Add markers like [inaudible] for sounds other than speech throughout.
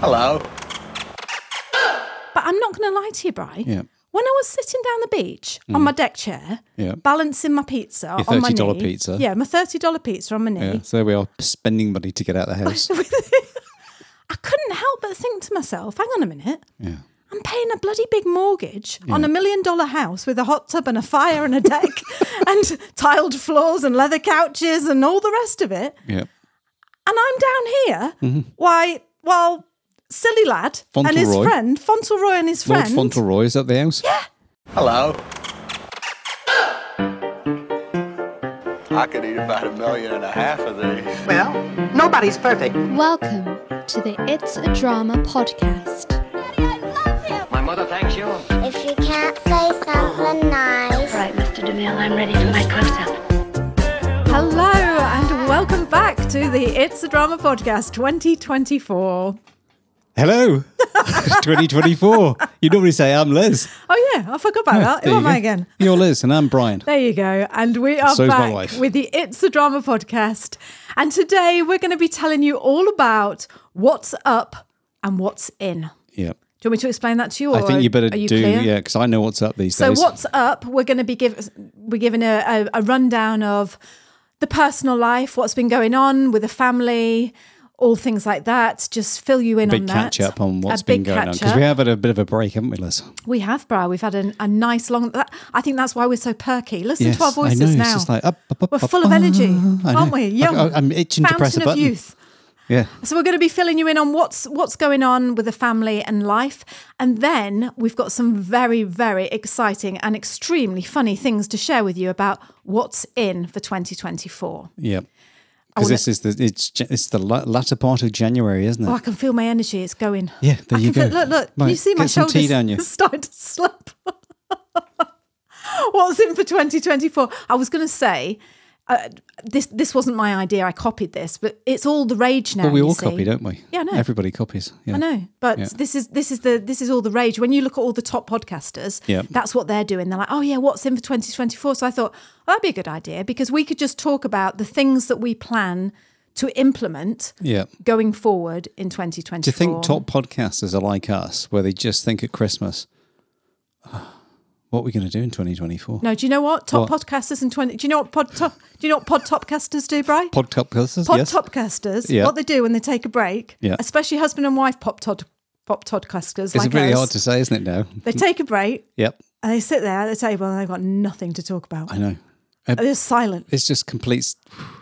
Hello. But I'm not going to lie to you, Bri. Yeah. When I was sitting down the beach on mm. my deck chair, Yeah. balancing my pizza Your on my $30 knee. pizza. Yeah, my $30 pizza on my knee. Yeah, so there we are spending money to get out of the [laughs] house. [laughs] I couldn't help but think to myself, hang on a minute. Yeah. I'm paying a bloody big mortgage on a million dollar house with a hot tub and a fire and a deck [laughs] and tiled floors and leather couches and all the rest of it. Yeah. And I'm down here, why, while silly lad and his. Friend, Fauntleroy and his Lord friend, Fauntleroy is at the house. Yeah. Hello. I could eat about a million and a half of these. Well, nobody's perfect. Welcome to the It's a Drama podcast. My mother thanks you. If you can't say something nice, All right, Mr. DeMille, I'm ready for my close-up. Hello and welcome back to the It's a Drama Podcast 2024. Hello. [laughs] 2024. You normally say I'm Liz. Oh yeah, I forgot about that. Who am I again? You're Liz and I'm Brian. There you go. And we are my back wife. with the It's a Drama podcast. And today we're going to be telling you all about what's up and what's in. Yeah. Do you want me to explain that to you? Or I think you better are you do, clear? yeah, because I know what's up these days. So days. what's up? We're going to be give, we're giving a, a, a rundown of the personal life, what's been going on with the family, all things like that. Just fill you in Big on that. catch up on what's A been going on because we have had a bit of a break, haven't we, Liz? We have, bro. We've had a, a nice long. That, I think that's why we're so perky. Listen Yes, to our I voices now. just like up, up, up, we're full of energy, aren't we? Young. I- I'm itching to press a of button. youth. Yeah. So we're going to be filling you in on what's what's going on with the family and life, and then we've got some very very exciting and extremely funny things to share with you about what's in for 2024. Yeah. Because this is the it's it's the latter part of January, isn't it? Oh, I can feel my energy. It's going. Yeah, there I you go. Feel, look, look. You see my shoulders tea down you. [laughs] starting to slump. [laughs] What's in for 2024? I was going to say. Uh, this this wasn't my idea. I copied this, but it's all the rage now. well, we all see. copy, don't we? Yeah, I know. Everybody copies. Yeah. I know, but Yeah. this is this is the this is all the rage. When you look at all the top podcasters, Yeah. that's what they're doing. They're like, oh yeah, what's in for 2024? So I thought well, that'd be a good idea because we could just talk about the things that we plan to implement Yeah. going forward in 2024. Do you think top podcasters are like us, where they just think at Christmas, "Ah, what are we going to do in 2024? No, do you know what top What? podcasters in 20? Do you know what pod top? Do you know what pod topcasters do, Bry? Pod podcasters? Pod yes. topcasters. Yeah. What they do when they take a break, Yeah. especially husband and wife pop tod pop podcasters It's like really us, hard to say, isn't it? Now. they take a break Yep. and they sit there at the table and they've got nothing to talk about. I know. They're silent. It's just complete.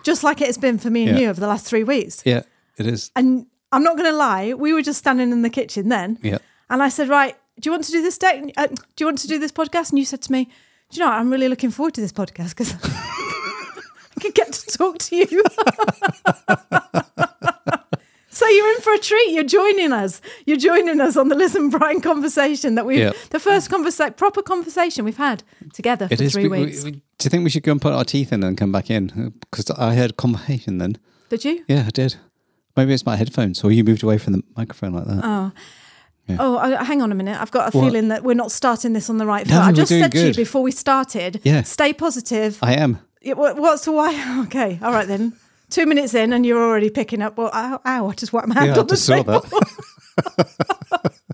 just like it's been for me and Yeah. you over the last three weeks. Yeah, it is. And I'm not going to lie, we were just standing in the kitchen then, Yeah. and I said, "Right, do you want to do this day? Uh, do you want to do this podcast?" And you said to me, "Do you know? what? I'm really looking forward to this podcast because [laughs] I can get to talk to you." [laughs] So you're in for a treat. You're joining us. You're joining us on the Listen Brian conversation that we've Yeah. the first conversa- proper conversation we've had together for is. three we- we- weeks. we- do you think we should go and put our teeth in and come back in? Because I heard conversation then. Did you? Yeah, I did. Maybe it's my headphones, or you moved away from the microphone like that. Oh, uh, hang on a minute. I've got a What? feeling that we're not starting this on the right foot. No, I just said to you before we started, Yeah. stay positive. I am. Yeah, what- What's the why? [laughs] Okay, all right then. Two minutes in, and you're already picking up. Well, ow, ow I just whacked my hand Yeah, I on the just saw table. that. [laughs]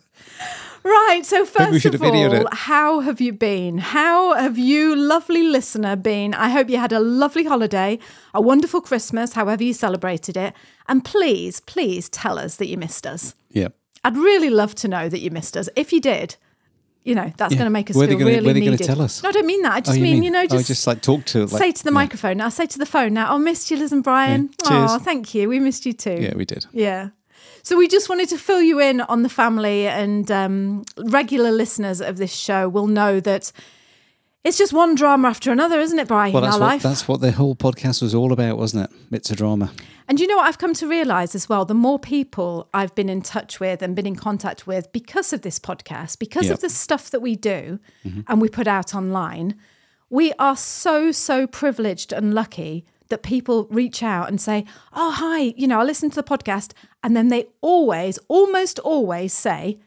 Right. So first of all, it. how have you been? How have you, lovely listener, been? I hope you had a lovely holiday, a wonderful Christmas, however you celebrated it, and please, please tell us that you missed us. Yeah. I'd really love to know that you missed us. If you did, you know, that's Yeah. going to make us they feel gonna- really were they gonna tell us? No, I don't mean that. I just Oh, mean, you know, oh, just, just like talk to like, say to the yeah. microphone. Now, say to the phone now, I missed you, Liz and Brian. Yeah. Oh, thank you. We missed you too. Yeah, we did. Yeah. So we just wanted to fill you in on the family, and um, regular listeners of this show will know that it's just one drama after another, isn't it, Brian, Well, that's our what life? that's what the whole podcast was all about, wasn't it? It's a drama. And you know what I've come to realize as well? The more people I've been in touch with and been in contact with because of this podcast, because Yeah. of the stuff that we do mm-hmm. and we put out online, we are so, so privileged and lucky that people reach out and say, Oh, hi, you know, I listened to the podcast. And then they always, almost always say,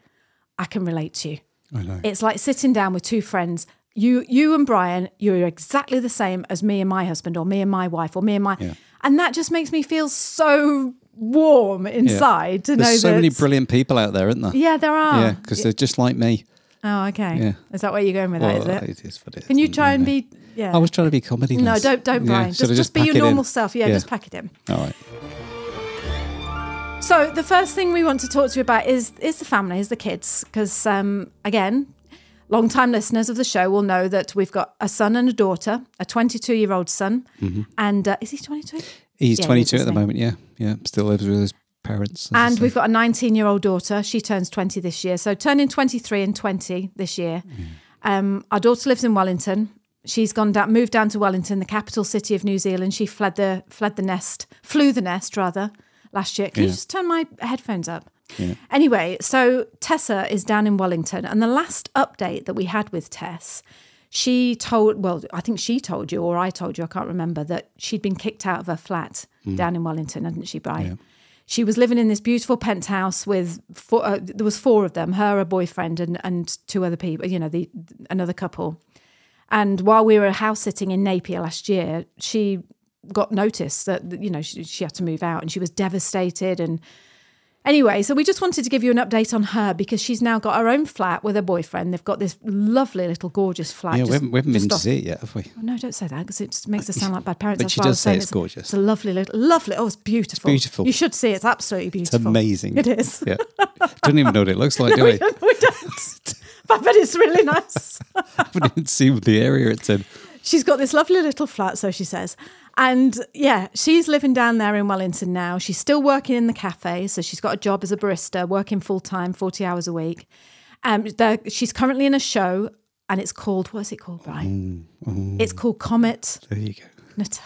I can relate to you. I know. It's like sitting down with two friends. You, you and Brian, you're exactly the same as me and my husband, or me and my wife, or me and my, Yeah. and that just makes me feel so warm inside to know There's so that. many brilliant people out there, isn't there? yeah, there are. Yeah, because they're just like me. Oh, okay. Yeah. Is that where you're going with that? Is it? it is what it is. Can you try and Yeah. be? Yeah. I was trying to be comedy. no, don't don't Brian. should Just, I just be your it in? normal self. Yeah, just pack it in. All right. So the first thing we want to talk to you about is is the family, is the kids, because um, again, long time listeners of the show will know that we've got a son and a daughter, a 22 year old son, and uh, is he 22? He's Yeah, 22 is, at the moment. Yeah, yeah. Still lives with his parents. And we've got a 19 year old daughter. She turns 20 this year. So turning 23 and 20 this year. Um, our daughter lives in Wellington. She's gone down, moved down to Wellington, the capital city of New Zealand. She fled the fled the nest, flew the nest rather, last year. Can you just turn my headphones up? Yeah. Anyway, so Tessa is down in Wellington, and the last update that we had with Tess, she told, well, I think she told you, or I told you, I can't remember, that she'd been kicked out of her flat down in Wellington, hadn't she, Brian? She was living in this beautiful penthouse with four, uh, there was four of them, her, a boyfriend, and and two other people, you know, the another couple. And while we were house sitting in Napier last year, she got notice that you know she, she had to move out, and she was devastated. And anyway, so we just wanted to give you an update on her because she's now got her own flat with her boyfriend. They've got this lovely little gorgeous flat. yeah, we haven't, we haven't been just to see it yet, have we? Oh, no, don't say that because it just makes us sound like bad parents. But That's she does say saying it's gorgeous. It's a lovely little, lovely. Oh, it's beautiful. beautiful. You should see it. It's absolutely beautiful. It's amazing. It is. Yeah. Don't even know what it looks like, [laughs] do we we? don't. We don't. [laughs] but I bet it's really nice. [laughs] I haven't even seen the area it's in. She's got this lovely little flat, so she says. And yeah, she's living down there in Wellington now. She's still working in the cafe. So she's got a job as a barista, working full time, 40 hours a week. Um, there- she's currently in a show and it's called, what's it called, Brian? It's called Comet. There you go. It's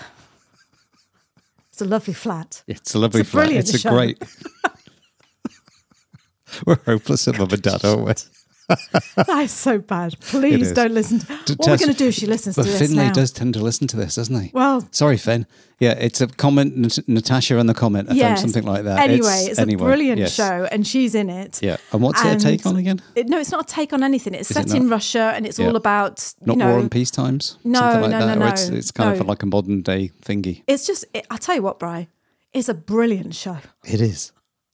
a lovely flat. It's a lovely It's a flat. It's a show. great. [laughs] We're hopeless at mum and dad, aren't we? [laughs] That is so bad. Please don't listen. To, what we're going to do if she listens But to this Finlay now. does tend to listen to this, doesn't he? Well- sorry, Finn. Yeah, it's a Comet. Nat- Natasha and the Comet. I Yes. something like that. Anyway, it's, anyway, a brilliant yes. show, and she's in it. Yeah, and what's it a take on again? It, no, it's not a take on anything. It's Is it set in? Russia, and it's Yeah. all about you Not know. War and Peace times. No, something like no, that, no, or it's no, it's kind no. of like a modern day thingy. It's just. It, I'll tell you what, Bri. It's a brilliant show, It is.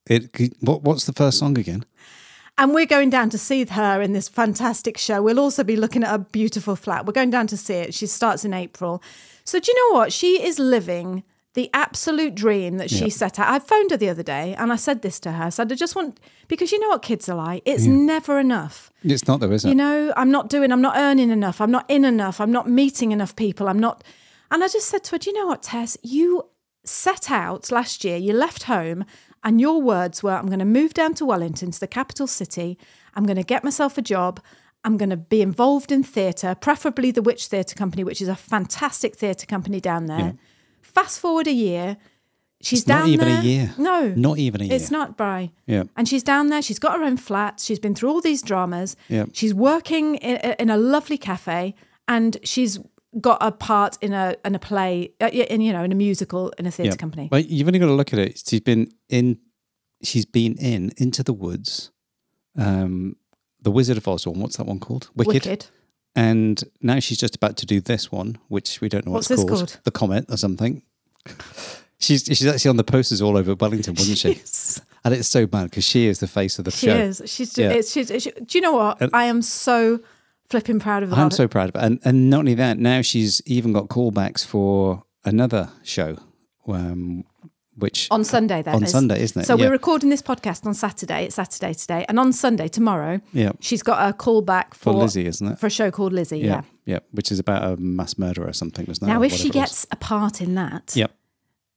It. What, what's the first song again? And we're going down to see her in this fantastic show. We'll also be looking at a beautiful flat. We're going down to see it. She starts in April. So do you know what? She is living the absolute dream that she Yeah. set out. I phoned her the other day, and I said this to her. I said, I just want because you know what kids are like. It's never enough. It's not though, is it? you know i'm not doing i'm not earning enough i'm not in enough i'm not meeting enough people i'm not and i just said to her do you know what tess you set out last year you left home and your words were i'm going to move down to wellington to the capital city i'm going to get myself a job i'm going to be involved in theatre preferably the witch theatre company which is a fantastic theatre company down there fast forward a year she's down there. Not down even a year. no Not even a year. it's not bri Yeah. and she's down there. She's got her own flat. She's been through all these dramas. Yeah. She's working in, in a lovely cafe, and she's got a part in a in a play, uh, in you know, in a musical in a theatre company. Well, you've only got to look at it. She's been in. She's been in Into the Woods, um, The Wizard of Oz. One. What's that one called? Wicked. And now she's just about to do this one, which we don't know What's this called? The Comet or something. [laughs] She's she's actually on the posters all over Wellington, [laughs] wasn't she? And it's so bad because she is the face of the She show. is. She's. Yeah. It's, she's, she- do you know what? I am so flipping proud of her. I'm so proud of her. And, and not only that, now she's even got callbacks for another show, um, which on Sunday. Then on is. Sunday, isn't it? So Yeah. we're recording this podcast on Saturday. It's Saturday today, and on Sunday tomorrow, Yeah. she's got a callback for, for Lizzie, isn't it? for a show called Lizzie. Yeah. yeah, yeah, which is about a mass murder or something, wasn't it? Now, if she whatever it was. gets a part in that, Yep.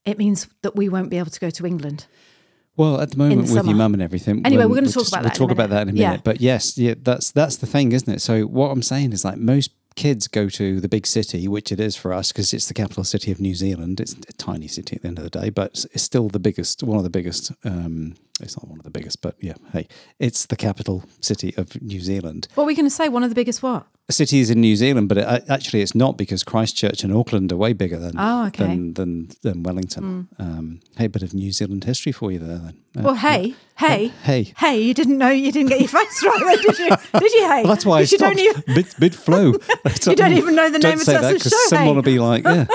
it means that we won't be able to go to England. Well, at the moment with summer. your mum and everything. Anyway, we're gonna talk just- about we'll that a talk about that in a Yeah. minute. But yes, yeah, that's that's the thing, isn't it? So what I'm saying is like most kids go to the big city, which it is for us because it's the capital city of New Zealand. It's a tiny city at the end of the day, but it's- it's still the biggest, one of the biggest. Um, it's not one of the biggest, but yeah, hey, it's the capital city of New Zealand. What are we going to say? One of the biggest what? cities in New Zealand, but it, actually it's not because Christchurch and Auckland are way bigger than Oh, okay. Than, than than Wellington. Um, hey, bit of New Zealand history for you there. Then. Uh, Well, hey, hey, hey. hey! You didn't know you didn't get your face [laughs] right, then, did you? Did you? Hey, Well, that's why I you stopped don't even. mid mid flow. [laughs] You don't even know the Don't name of say that because show, someone hey? will be like, yeah.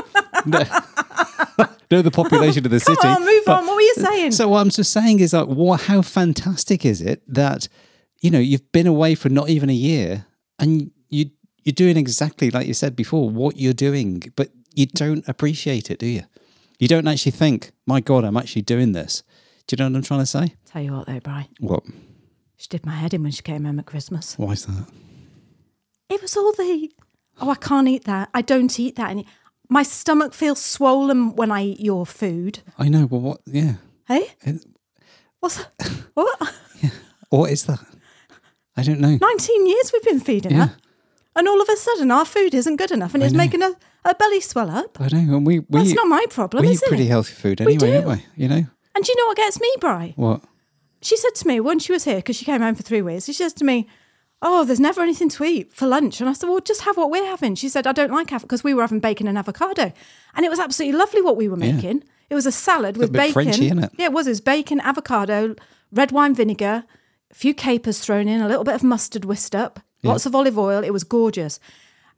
[laughs] No. no, the population of the [laughs] Come city. on, move But- on. What were you saying? So what I'm just saying is like, what? How fantastic is it that you know you've been away for not even a year and you you're doing exactly like you said before what you're doing, but you don't appreciate it, do you? You don't actually think, my God, I'm actually doing this. Do you know what I'm trying to say? Tell you what, though, Bri, What? she did my head in when she came home at Christmas. Why is that? It was all the, oh, I can't eat that. I don't eat that. any my stomach feels swollen when I eat your food. I know, but what? Yeah. Hey? It- What's that? What? [laughs] What is that? I don't know. 19 years we've been feeding Yeah. her. And all of a sudden, our food isn't good enough and it's know. making her, her belly swell up. I know. And we, we That's not my problem, we is eat pretty it? healthy food We anyway, do. don't we? You know And do you know what gets me, Bri? what? She said to me when she was here, because she came home for three weeks, she says to me, Oh, there's never anything to eat for lunch. And I said, Well, just have what we're having. She said, I don't like avocado because we were having bacon and avocado. And it was absolutely lovely what we were Yeah. making. It was a salad with bit bacon. Frenchy, innit? Yeah, it was. It was bacon, avocado, red wine vinegar, a few capers thrown in, a little bit of mustard whisked up, lots of olive oil. It was gorgeous.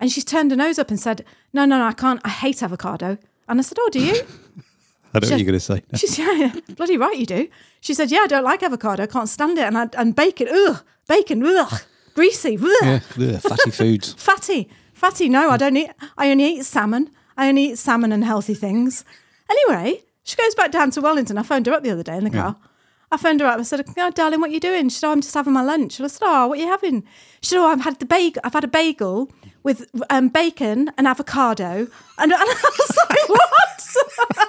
And she turned her nose up and said, No, no, no, I can't. I hate avocado. And I said, Oh, do you? [laughs] I don't know what you're going to say. [laughs] She said, yeah, yeah, bloody right you do. She said, yeah, I don't like avocado. I can't stand it. And I, and bacon, ugh, bacon, ugh, greasy, yeah, ugh, fatty foods. [laughs] fatty, fatty. No, I don't eat. I only eat salmon. I only eat salmon and healthy things. Anyway, she goes back down to Wellington. I phoned her up the other day in the car. I phoned her up. I said, oh, darling, what are you doing? She said, oh, I'm just having my lunch. And I said, oh, what are you having? She said, oh, I've had the bagel. I've had a bagel with um, bacon and avocado. And, [laughs] and I was like, [laughs] what?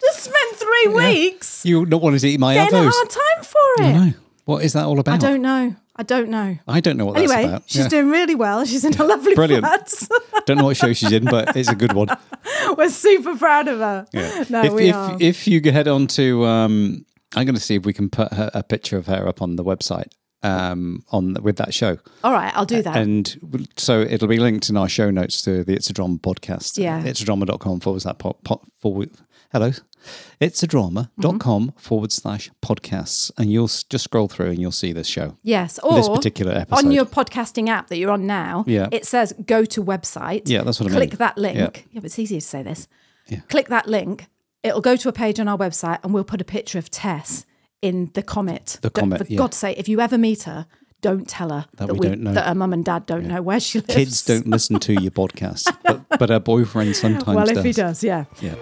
just spent three weeks You not wanting to eat my getting a hard time for I it. know. What is that all about? I don't know. I don't know. I don't know what that's Anyway, about. she's Yeah. doing really well. She's in a lovely Brilliant. [laughs] Don't know what show she's in, but it's a good one. [laughs] We're super proud of her. No, if, we if, are. if you head on to, um, I'm going to see if we can put her, a picture of her up on the website um, on with that show, All right, I'll do that. and so it'll be linked in our show notes to the It's a Drama podcast. Yeah. it's a drama.com forward slash po- po- forward. Hello, it's a drama.com Mm-hmm. forward slash podcasts, and you'll just scroll through and you'll see this show. yes, or this particular episode. on your podcasting app that you're on now, Yeah. it says go to website. Yeah, that's what I mean. Click that link. Yeah. Yeah. but it's easier to say this. Yeah. Click that link. It'll go to a page on our website, and we'll put a picture of Tess in the Comet. The Comet, For yeah. God's sake, if you ever meet her, don't tell her That we don't know. that her mum and dad don't know where she lives. Kids don't listen to your [laughs] podcast, but, but her boyfriend sometimes well, does. if he does, yeah. Yeah.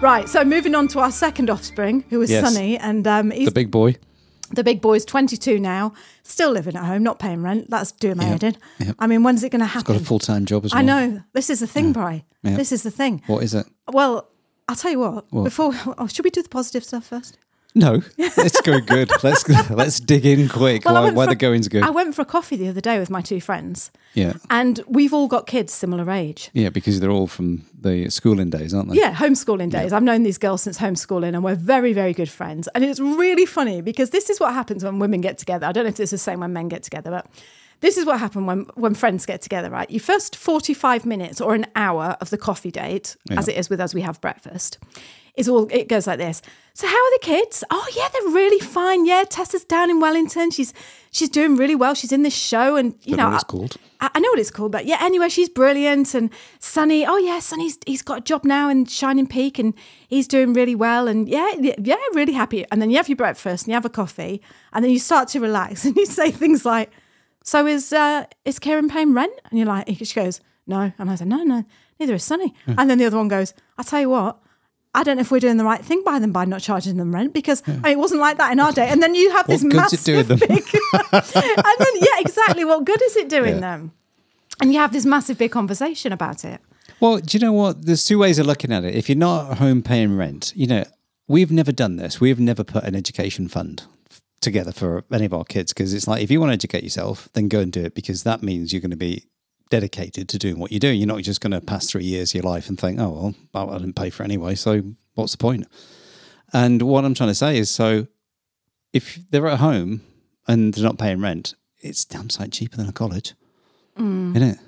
Right. So moving on to our second offspring, who is Yes. Sonny, and um, he's The big boy. the big boy's 22 now, still living at home, not paying rent. That's doing my Yeah. head in. Yeah. I mean, when's it going to happen? He's Got a full time job as well. I know. This is the thing, Bri. Yeah. This is the thing. What is it? Well, I'll tell you what. What? Before, [laughs] oh, should we do the positive stuff first? No, let's go good. [laughs] Let's let's dig in quick I while, while the going's good. I went for a coffee the other day with my two friends, yeah, and we've all got kids similar age. yeah, because they're all from the schooling days, aren't they? Yeah, homeschooling days. I've known these girls since homeschooling and we're very, very good friends. And it's really funny because this is what happens when women get together. I don't know if this is the same when men get together, but this is what happens when, when friends get together, right? You first 45 minutes or an hour of the coffee date, as it is with us, we have breakfast, is all, it goes like this. So how are the kids? Oh yeah, they're really fine. Yeah, Tessa's down in Wellington. She's she's doing really well. She's in this show and you know know what it's I- called. I, I know what it's called, but yeah, anyway, she's brilliant. And Sonny, oh yeah, Sonny's he's got a job now in Shining Peak and he's doing really well. And yeah, yeah, yeah, really happy. And then you have your breakfast and you have a coffee and then you start to relax [laughs] and you say things like, So is uh is Kieran paying rent? And you're like, she goes, No. And I said, No, no, neither is Sonny. And then the other one goes, I'll tell you what. I don't know if we're doing the right thing by them by not charging them rent because I mean, it wasn't like that in our day. And then you have this What good's it doing massive them? big, [laughs] and then yeah, exactly. What good is it doing Yeah. them? And you have this massive big conversation about it. Well, do you know what? There's two ways of looking at it. If you're not home paying rent, you know, we've never done this. We've never put an education fund together for any of our kids because it's like if you want to educate yourself, then go and do it because that means you're going to be dedicated to doing what you're doing. You're not just going to pass three years of your life and think, oh, well, I didn't pay for it anyway. So what's the point? And what I'm trying to say is so if they're at home and they're not paying rent, it's damn sight cheaper than a college, mm. isn't it?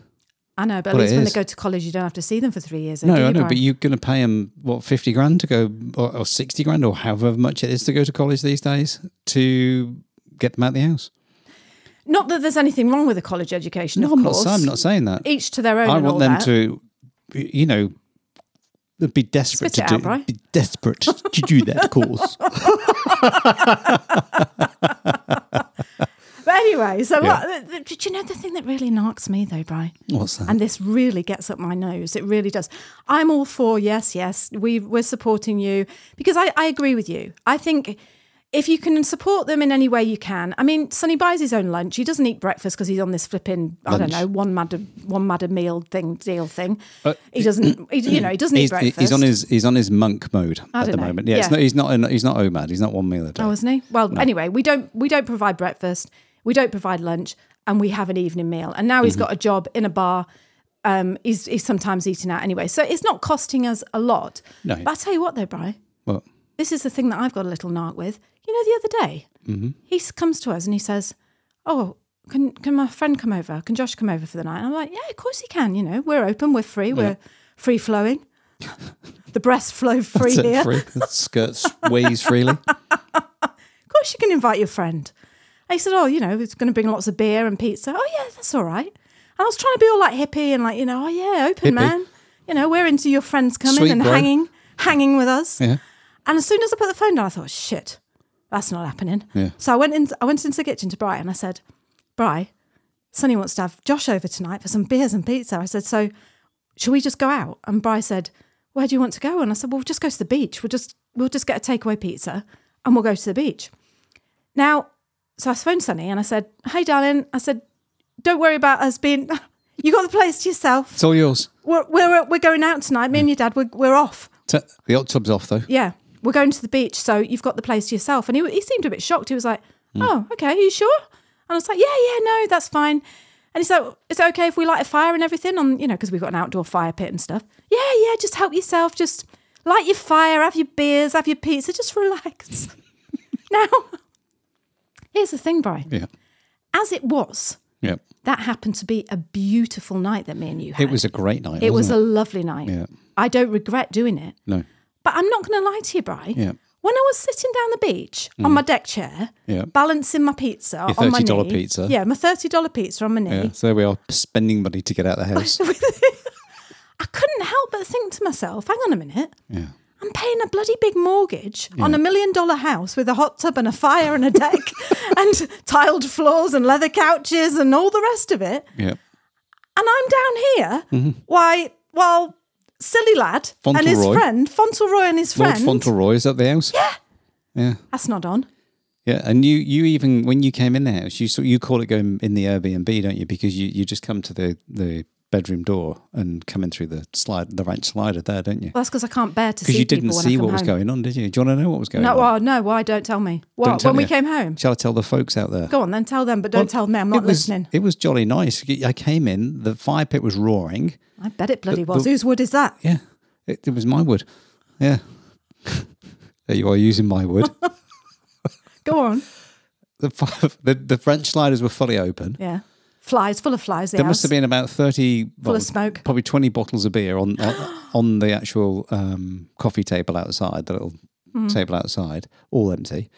I know, but at Well, it least when they go to college, you don't have to see them for three years. No, do you, I know, Brian? but you're going to pay them what fifty grand to go, or, or sixty grand, or however much it is to go to college these days to get them out of the house. Not that there's anything wrong with a college education. No, of I'm not. course. I'm not saying that. Each to their own. I want them that. to, you know, be desperate Spit to do. out, Be desperate to do that course. [laughs] But anyway, so Yeah. what, the- the- did you know the thing that really knocks me though, Bri? What's that? And this really gets up my nose. It really does. I'm all for yes, yes. We we're supporting you because I, I agree with you. I think if you can support them in any way you can. I mean, Sonny buys his own lunch. He doesn't eat breakfast because he's on this flipping I don't know one mad one mad a meal thing deal thing. he doesn't. He, you know, he doesn't eat breakfast. he's on his he's on his monk mode at the know. moment. Yeah, Yeah. not, he's not he's not OMAD. He's not one meal a day. Oh, isn't he? Well, anyway, we don't we don't provide breakfast, we don't provide lunch, and we have an evening meal. And now he's Mm-hmm. got a job in a bar. Um, he's he's sometimes eating out anyway, so it's not costing us a lot. No. But I tell you what, though, Bri, Well, this is the thing that I've got a little narc with. You know, the other day Mm-hmm. he comes to us and he says, "Oh." Can, can my friend come over? Can Josh come over for the night? And I'm like, yeah, of course he can. You know, we're open, we're free, we're free flowing. the breasts flow free that's here. free. The skirts ways freely. [laughs] Of course, you can invite your friend. He said, Oh, you know, it's going to bring lots of beer and pizza. Oh, yeah, that's all right. And I was trying to be all like hippie and like, you know, oh, yeah, open, Hippie. man. You know, we're into your friends coming Sweet, and bro. hanging, hanging with us. Yeah. And as soon as I put the phone down, I thought, shit, that's not happening. Yeah. So I went in, I went into the kitchen to Bri and I said, Bri, Sonny wants to have Josh over tonight for some beers and pizza. I said, so should we just go out? And Bri said, where do you want to go? And I said, well, we'll just go to the beach. We'll just, we'll just get a takeaway pizza and we'll go to the beach. Now, so I phoned Sonny and I said, hey, darling, I said, don't worry about us being, [laughs] you got the place to yourself. It's all yours. We're, we're, we're going out tonight. Me and your dad, we're, we're off. T- the hot tub's off though. Yeah, we're going to the beach, so you've got the place to yourself. And he, he seemed a bit shocked. He was like, hmm. "Oh, okay, are you sure?" And I was like, "Yeah, yeah, no, that's fine." And he's like, "Is it okay if we light a fire and everything on, you know, because we've got an outdoor fire pit and stuff?" Yeah, yeah, just help yourself. Just light your fire, have your beers, have your pizza, just relax. [laughs] now, here's the thing, Brian. Yeah. As it was, Yeah. that happened to be a beautiful night that me and you had. It was a great night. It was a wasn't lovely night. Yeah. I don't regret doing it. No. But I'm not going to lie to you, Bri. Yeah. Mm. When I was sitting down the beach on my deck chair, Yeah. balancing my pizza Your on my $30 knee. pizza. Yeah, my $30 pizza on my knee. Yeah. So there we are spending money to get out of the [laughs] house. [laughs] I couldn't help but think to myself, hang on a minute. yeah. I'm paying a bloody big mortgage on a million dollar house with a hot tub and a fire and a deck [laughs] and tiled floors and leather couches and all the rest of it. Yeah. And I'm down here why while silly lad and his friend, Fauntleroy and his friend. Lord. Fauntleroy is at the house. Yeah. Yeah. That's not on. Yeah, and you you even when you came in the house, you sort you call it going in the Airbnb, don't you? Because you, you just come to the, the bedroom door and come in through the slide the ranch slider there, don't you? Well, that's because I can't bear to see Because you didn't see what was home. going on, did you? Do you want to know what was going No, on? well, no, why? Don't tell me. What, tell when we came home? Shall I tell the folks out there? Go on then, tell them, but don't Well, tell me. I'm it not was, listening. It was jolly nice. I came in, the fire pit was roaring. I bet it bloody the- was. the- Whose wood is that? Yeah, it, it was my wood. Yeah. [laughs] there you are using my wood. [laughs] Go on. the, [laughs] the the French sliders were fully open. Yeah. Flies, full of flies. The There house. must have been about thirty, Full well, of smoke. probably twenty bottles of beer on on, [gasps] on the actual um, coffee table outside, the little Hmm. table outside, all empty.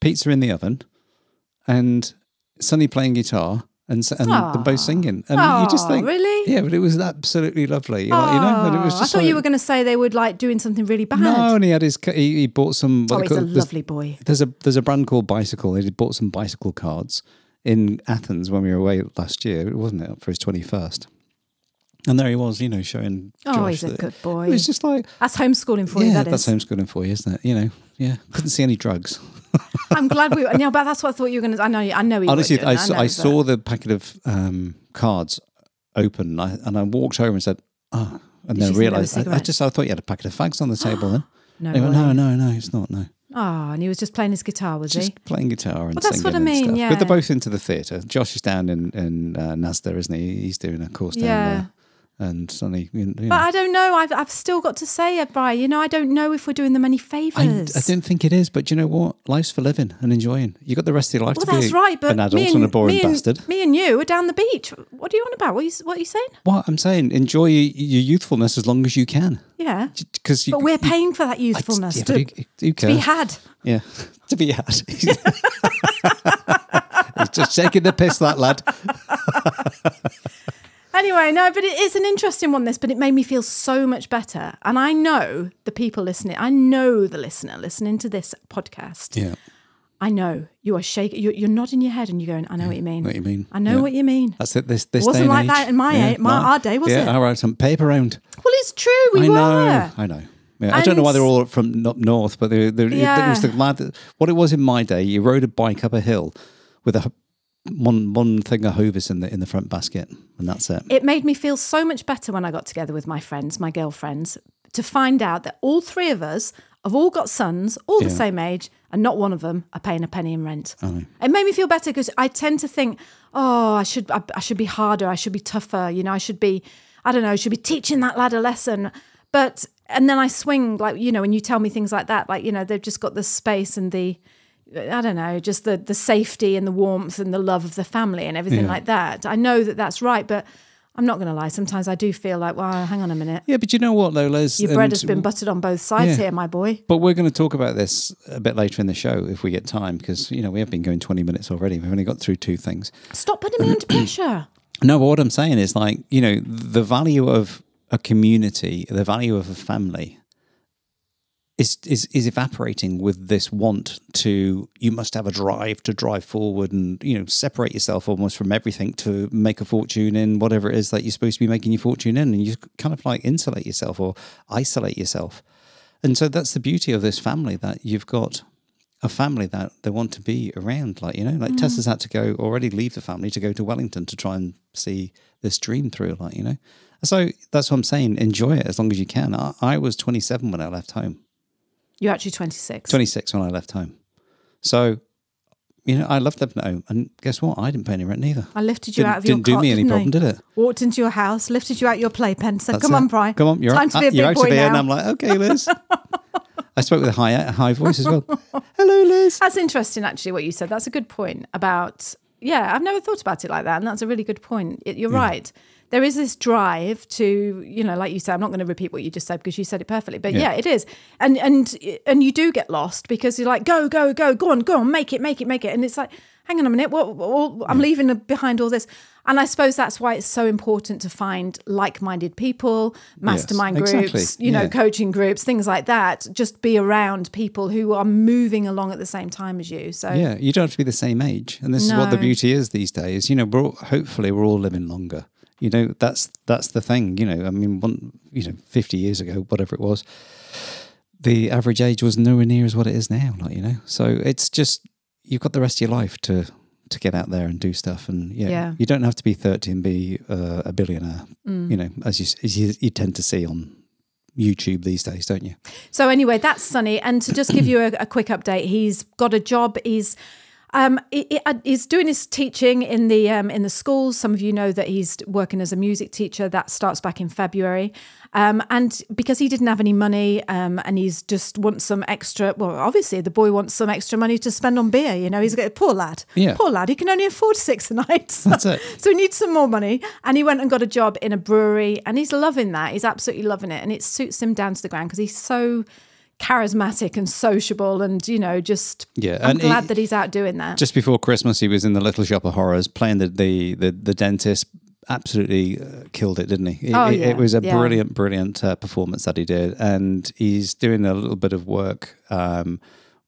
Pizza in the oven, and Sonny playing guitar, and and them both singing, and you just think, really? Yeah, but it was absolutely lovely, you know. You know and it was I thought you were going to say they would like doing something really bad. No, and he had his. He, he bought some. oh, he's a call- lovely boy. There's a there's a brand called Bicycle. He bought some bicycle cards in Athens when we were away last year. Wasn't it for his twenty first. And there he was, you know, showing. Oh, he's a good boy. It was just like, That's homeschooling for you, yeah, that that's is. homeschooling for you, isn't it? You know, yeah. Couldn't see any drugs. [laughs] I'm glad we. No, but that's what I thought you were going to. I know. I know. Honestly, I, I, saw, know, I saw the packet of um, cards open, and I, and I walked over and said, "Oh," and Did then think they were realised I, I just I thought you had a packet of fags on the table. Then [gasps] No went, "No, no, no, it's not. No." Oh, and he was just playing his guitar, was just he? playing guitar and Well, that's singing what I and mean, stuff. yeah. But they're both into the theatre. Josh is down in in uh, Nasda, isn't he? He's doing a course down Yeah. there. And Sonny, you know, But I don't know. I've, I've still got to say it, Bri. You know, I don't know if we're doing them any I, favours. I don't think it is. But you know what? Life's for living and enjoying. You got the rest of your life Well, to be right. But an adult me and, and, a boring me and- bastard. me and you are down the beach. What are you on about? What are you, what are you saying? What I'm saying, enjoy your, your youthfulness as long as you can. Yeah. Because you, But we're you- paying for that I- youthfulness yeah, to, but who, who to be had. Yeah, to be had. He's just shaking the piss, that lad. [laughs] Anyway, no, but it is an interesting one, this, but it made me feel so much better. And I know the people listening, I know the listener listening to this podcast. Yeah. I know you are shaking, you're, you're nodding your head and you're going, I know what you mean. What you mean? I know Yeah. what you mean. That's it. This this It wasn't like age. that in my Yeah, a- my- our day, was yeah, it? I wrote some paper round. Well, it's true. We I were. know. I know. Yeah, I don't know why they're all from up north, but they, they, it Yeah. was the lad. that- What it was in my day, you rode a bike up a hill with a one one thing of Hovis in the in the front basket, and that's it. It made me feel so much better when I got together with my friends, my girlfriends, to find out that all three of us have all got sons, all the same age, and not one of them are paying a penny in rent. It made me feel better because I tend to think, oh, I should, I, I should be harder, I should be tougher, you know, I should be, I don't know, I should be teaching that lad a lesson. But and then I swing like you know, when you tell me things like that, like you know, they've just got the space and the I don't know, just the the safety and the warmth and the love of the family and everything Yeah. like that. I know that that's right, but I'm not going to lie. Sometimes I do feel like, well, hang on a minute. Yeah, but you know what, though, Les? Your bread has been buttered on both sides Yeah. here, my boy. But we're going to talk about this a bit later in the show if we get time, because you know we have been going twenty minutes already. We've only got through two things. Stop putting me under [clears throat] pressure. No, but what I'm saying is like, you know, the value of a community, the value of a family is is is evaporating with this want to you must have a drive to drive forward and, you know, separate yourself almost from everything to make a fortune in whatever it is that you're supposed to be making your fortune in and you kind of like insulate yourself or isolate yourself. And so that's the beauty of this family that you've got a family that they want to be around. Like, you know, like mm. Tessa's had to go already leave the family to go to Wellington to try and see this dream through, like, you know. So that's what I'm saying. Enjoy it as long as you can. I, I was 27 when I left home, You're actually 26. 26 when I left home. So, you know, I loved living at home. And guess what? I didn't pay any rent either. I lifted you Didn't- out of your didn't do cot, me any didn't I? problem, did it? Walked into your house, lifted you out your playpen, said, That's "Come it. on, Bri. Come on, you're time out, to be a you're big out boy now." And I'm like, okay, Liz. [laughs] I spoke with a high, a high voice as well. Hello, Liz. That's interesting, actually, what you said. That's a good point about, yeah, I've never thought about it like that. And that's a really good point. It, you're right. There is this drive to, you know, like you said, I'm not going to repeat what you just said because you said it perfectly, but yeah. Yeah. it is. And, and, and you do get lost because you're like, go, go, go, go on, go on, make it, make it, make it. And it's like, hang on a minute, what, what, I'm leaving behind all this. And I suppose that's why it's so important to find like minded people, mastermind exactly. groups, you know, Yeah. coaching groups, things like that. Just be around people who are moving along at the same time as you. So Yeah, you don't have to be the same age, and this is what the beauty is these days. You know, we're all, hopefully we're all living longer. You know, that's that's the thing. You know, I mean, one, you know, fifty years ago, whatever it was, the average age was nowhere near as what it is now. Like you know, so it's just you've got the rest of your life to to get out there and do stuff, and yeah, Yeah. you don't have to be thirty and be uh, a billionaire. Mm. You know, as you, as you you tend to see on YouTube these days, don't you? So anyway, that's Sonny. And to just give you a, a quick update, he's got a job. He's um, he- he- uh, he's doing his teaching in the um, in the schools. Some of you know that he's working as a music teacher. That starts back in February. Um, and because he didn't have any money, um, and he's just wants some extra. Well, obviously the boy wants some extra money to spend on beer. You know, he's a poor lad. Yeah. poor lad. He can only afford [laughs] six a night. [laughs] That's it. So he needs some more money. And he went and got a job in a brewery and he's loving that. He's absolutely loving it. And it suits him down to the ground because he's so charismatic and sociable and, you know, just Yeah, I'm and glad he- that he's out doing that. Just before Christmas, he was in the Little Shop of Horrors playing the the the, the dentist. Absolutely uh, killed it, didn't he? It, Oh, it- yeah, it was a yeah. brilliant, brilliant uh, performance that he did, and he's doing a little bit of work um,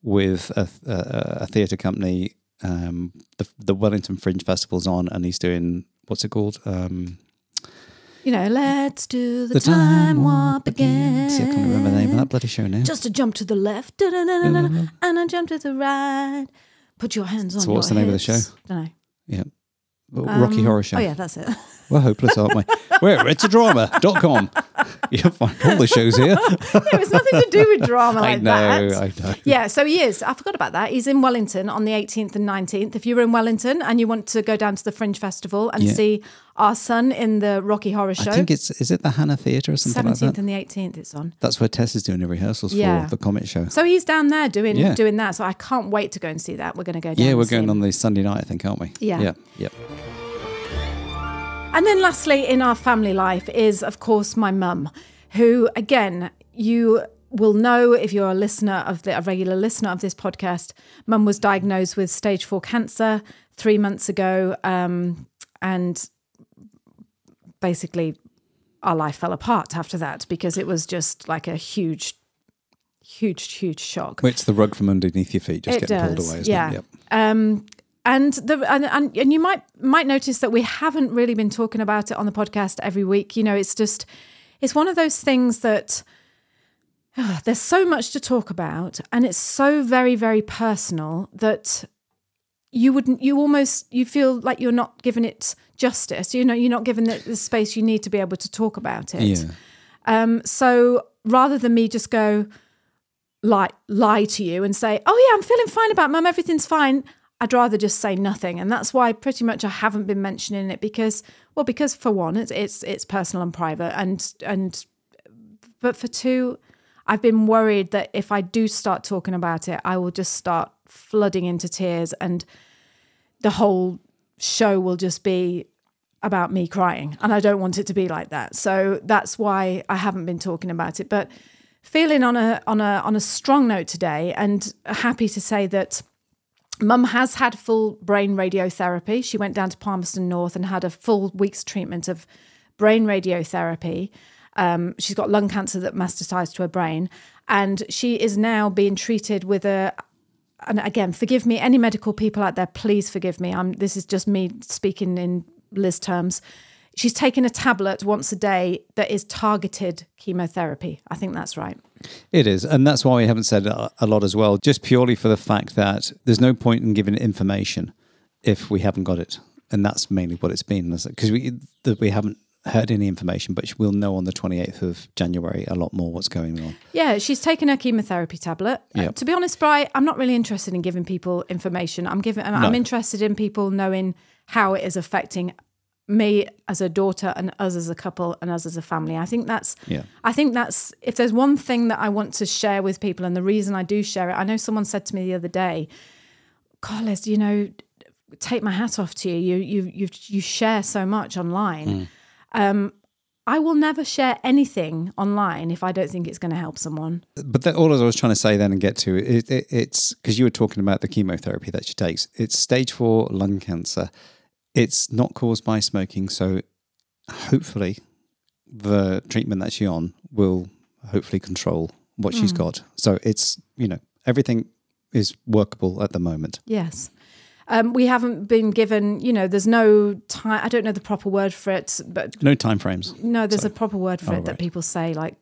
with a, a, a theatre company. Um, the, the Wellington Fringe Festival's on, and he's doing what's it called? Um, you know, let's do the, the time warp again. See, I can't remember the name of that bloody show now. Just a jump to the left, and a jump to the right. Put your hands on So what's the name of the show? Don't know. yeah, Rocky um, Horror Show. Oh, yeah, that's it. [laughs] We're hopeless, aren't we? We're at itsadrama.com. [laughs] You'll find all the shows here. it was nothing to do with drama [laughs] I like know, that. I know. Yeah, so he is. I forgot about that. He's in Wellington on the 18th and 19th. If you're in Wellington and you want to go down to the Fringe Festival and Yeah. see our son in the Rocky Horror Show, I think it's is it the Hannah Theatre or something 17th like that. and the 18th it's on. That's where Tess is doing the rehearsals Yeah. for the comic show. So he's down there doing Yeah. doing that. So I can't wait to go and see that. We're going to go down. yeah, we're going him. on the Sunday night, I think, aren't we? Yeah. Yeah. Yeah. And then lastly, in our family life is, of course, my mum, who, again, you will know if you're a listener of the a regular listener of this podcast. Mum was diagnosed with stage four cancer three months ago, um, and basically our life fell apart after that because it was just like a huge, huge, huge shock. It's the rug from underneath your feet just It getting pulled away. Isn't yeah. It? Yep. Um, and the and, and and you might might notice that we haven't really been talking about it on the podcast every week. You know, it's just it's one of those things that ah, there's so much to talk about, and it's so very very personal that you wouldn't you almost you feel like you're not giving it justice. You know, you're not given it the space you need to be able to talk about it. Yeah. Um, so rather than me just go lie lie to you and say, "Oh yeah, I'm feeling fine about mum, everything's fine," I'd rather just say nothing, and that's why pretty much I haven't been mentioning it because, well, because for one, it's it's it's personal and private, and and but for two, I've been worried that if I do start talking about it, I will just start flooding into tears, and the whole show will just be about me crying. And I don't want it to be like that. So that's why I haven't been talking about it. But feeling on a on a on a strong note today and happy to say that mum has had full brain radiotherapy. She went down to Palmerston North and had a full week's treatment of brain radiotherapy. Um, she's got lung cancer that metastasized to her brain and she is now being treated with a and again, forgive me, any medical people out there, please forgive me. I'm this is just me speaking in Liz terms. She's taking a tablet once a day that is targeted chemotherapy. I think that's right. It is, and that's why we haven't said a lot as well. Just purely for the fact that there's no point in giving information if we haven't got it, and that's mainly what it's been. Because we that we haven't heard any information, but we'll know on the 28th of January a lot more what's going on. Yeah, she's taken her chemotherapy tablet. Uh, to be honest, Bri, I'm not really interested in giving people information. I'm giving. I'm, I'm interested in people knowing how it is affecting me as a daughter and us as a couple and us as a family. I think that's. Yeah. I think that's if there's one thing that I want to share with people, and the reason I do share it. I know someone said to me the other day, "Carlos, you know, take my hat off to you. You you you you share so much online." Um, I will never share anything online if I don't think it's going to help someone. But that, all I was trying to say then and get to it, it it's because you were talking about the chemotherapy that she takes. It's stage four lung cancer. It's not caused by smoking, so hopefully the treatment that she's on will hopefully control what she's got. So it's you know everything is workable at the moment. Yes. Um, we haven't been given, you know, there's no time. I don't know the proper word for it, but No time frames. no, there's a proper word for Oh, it that people say. Like,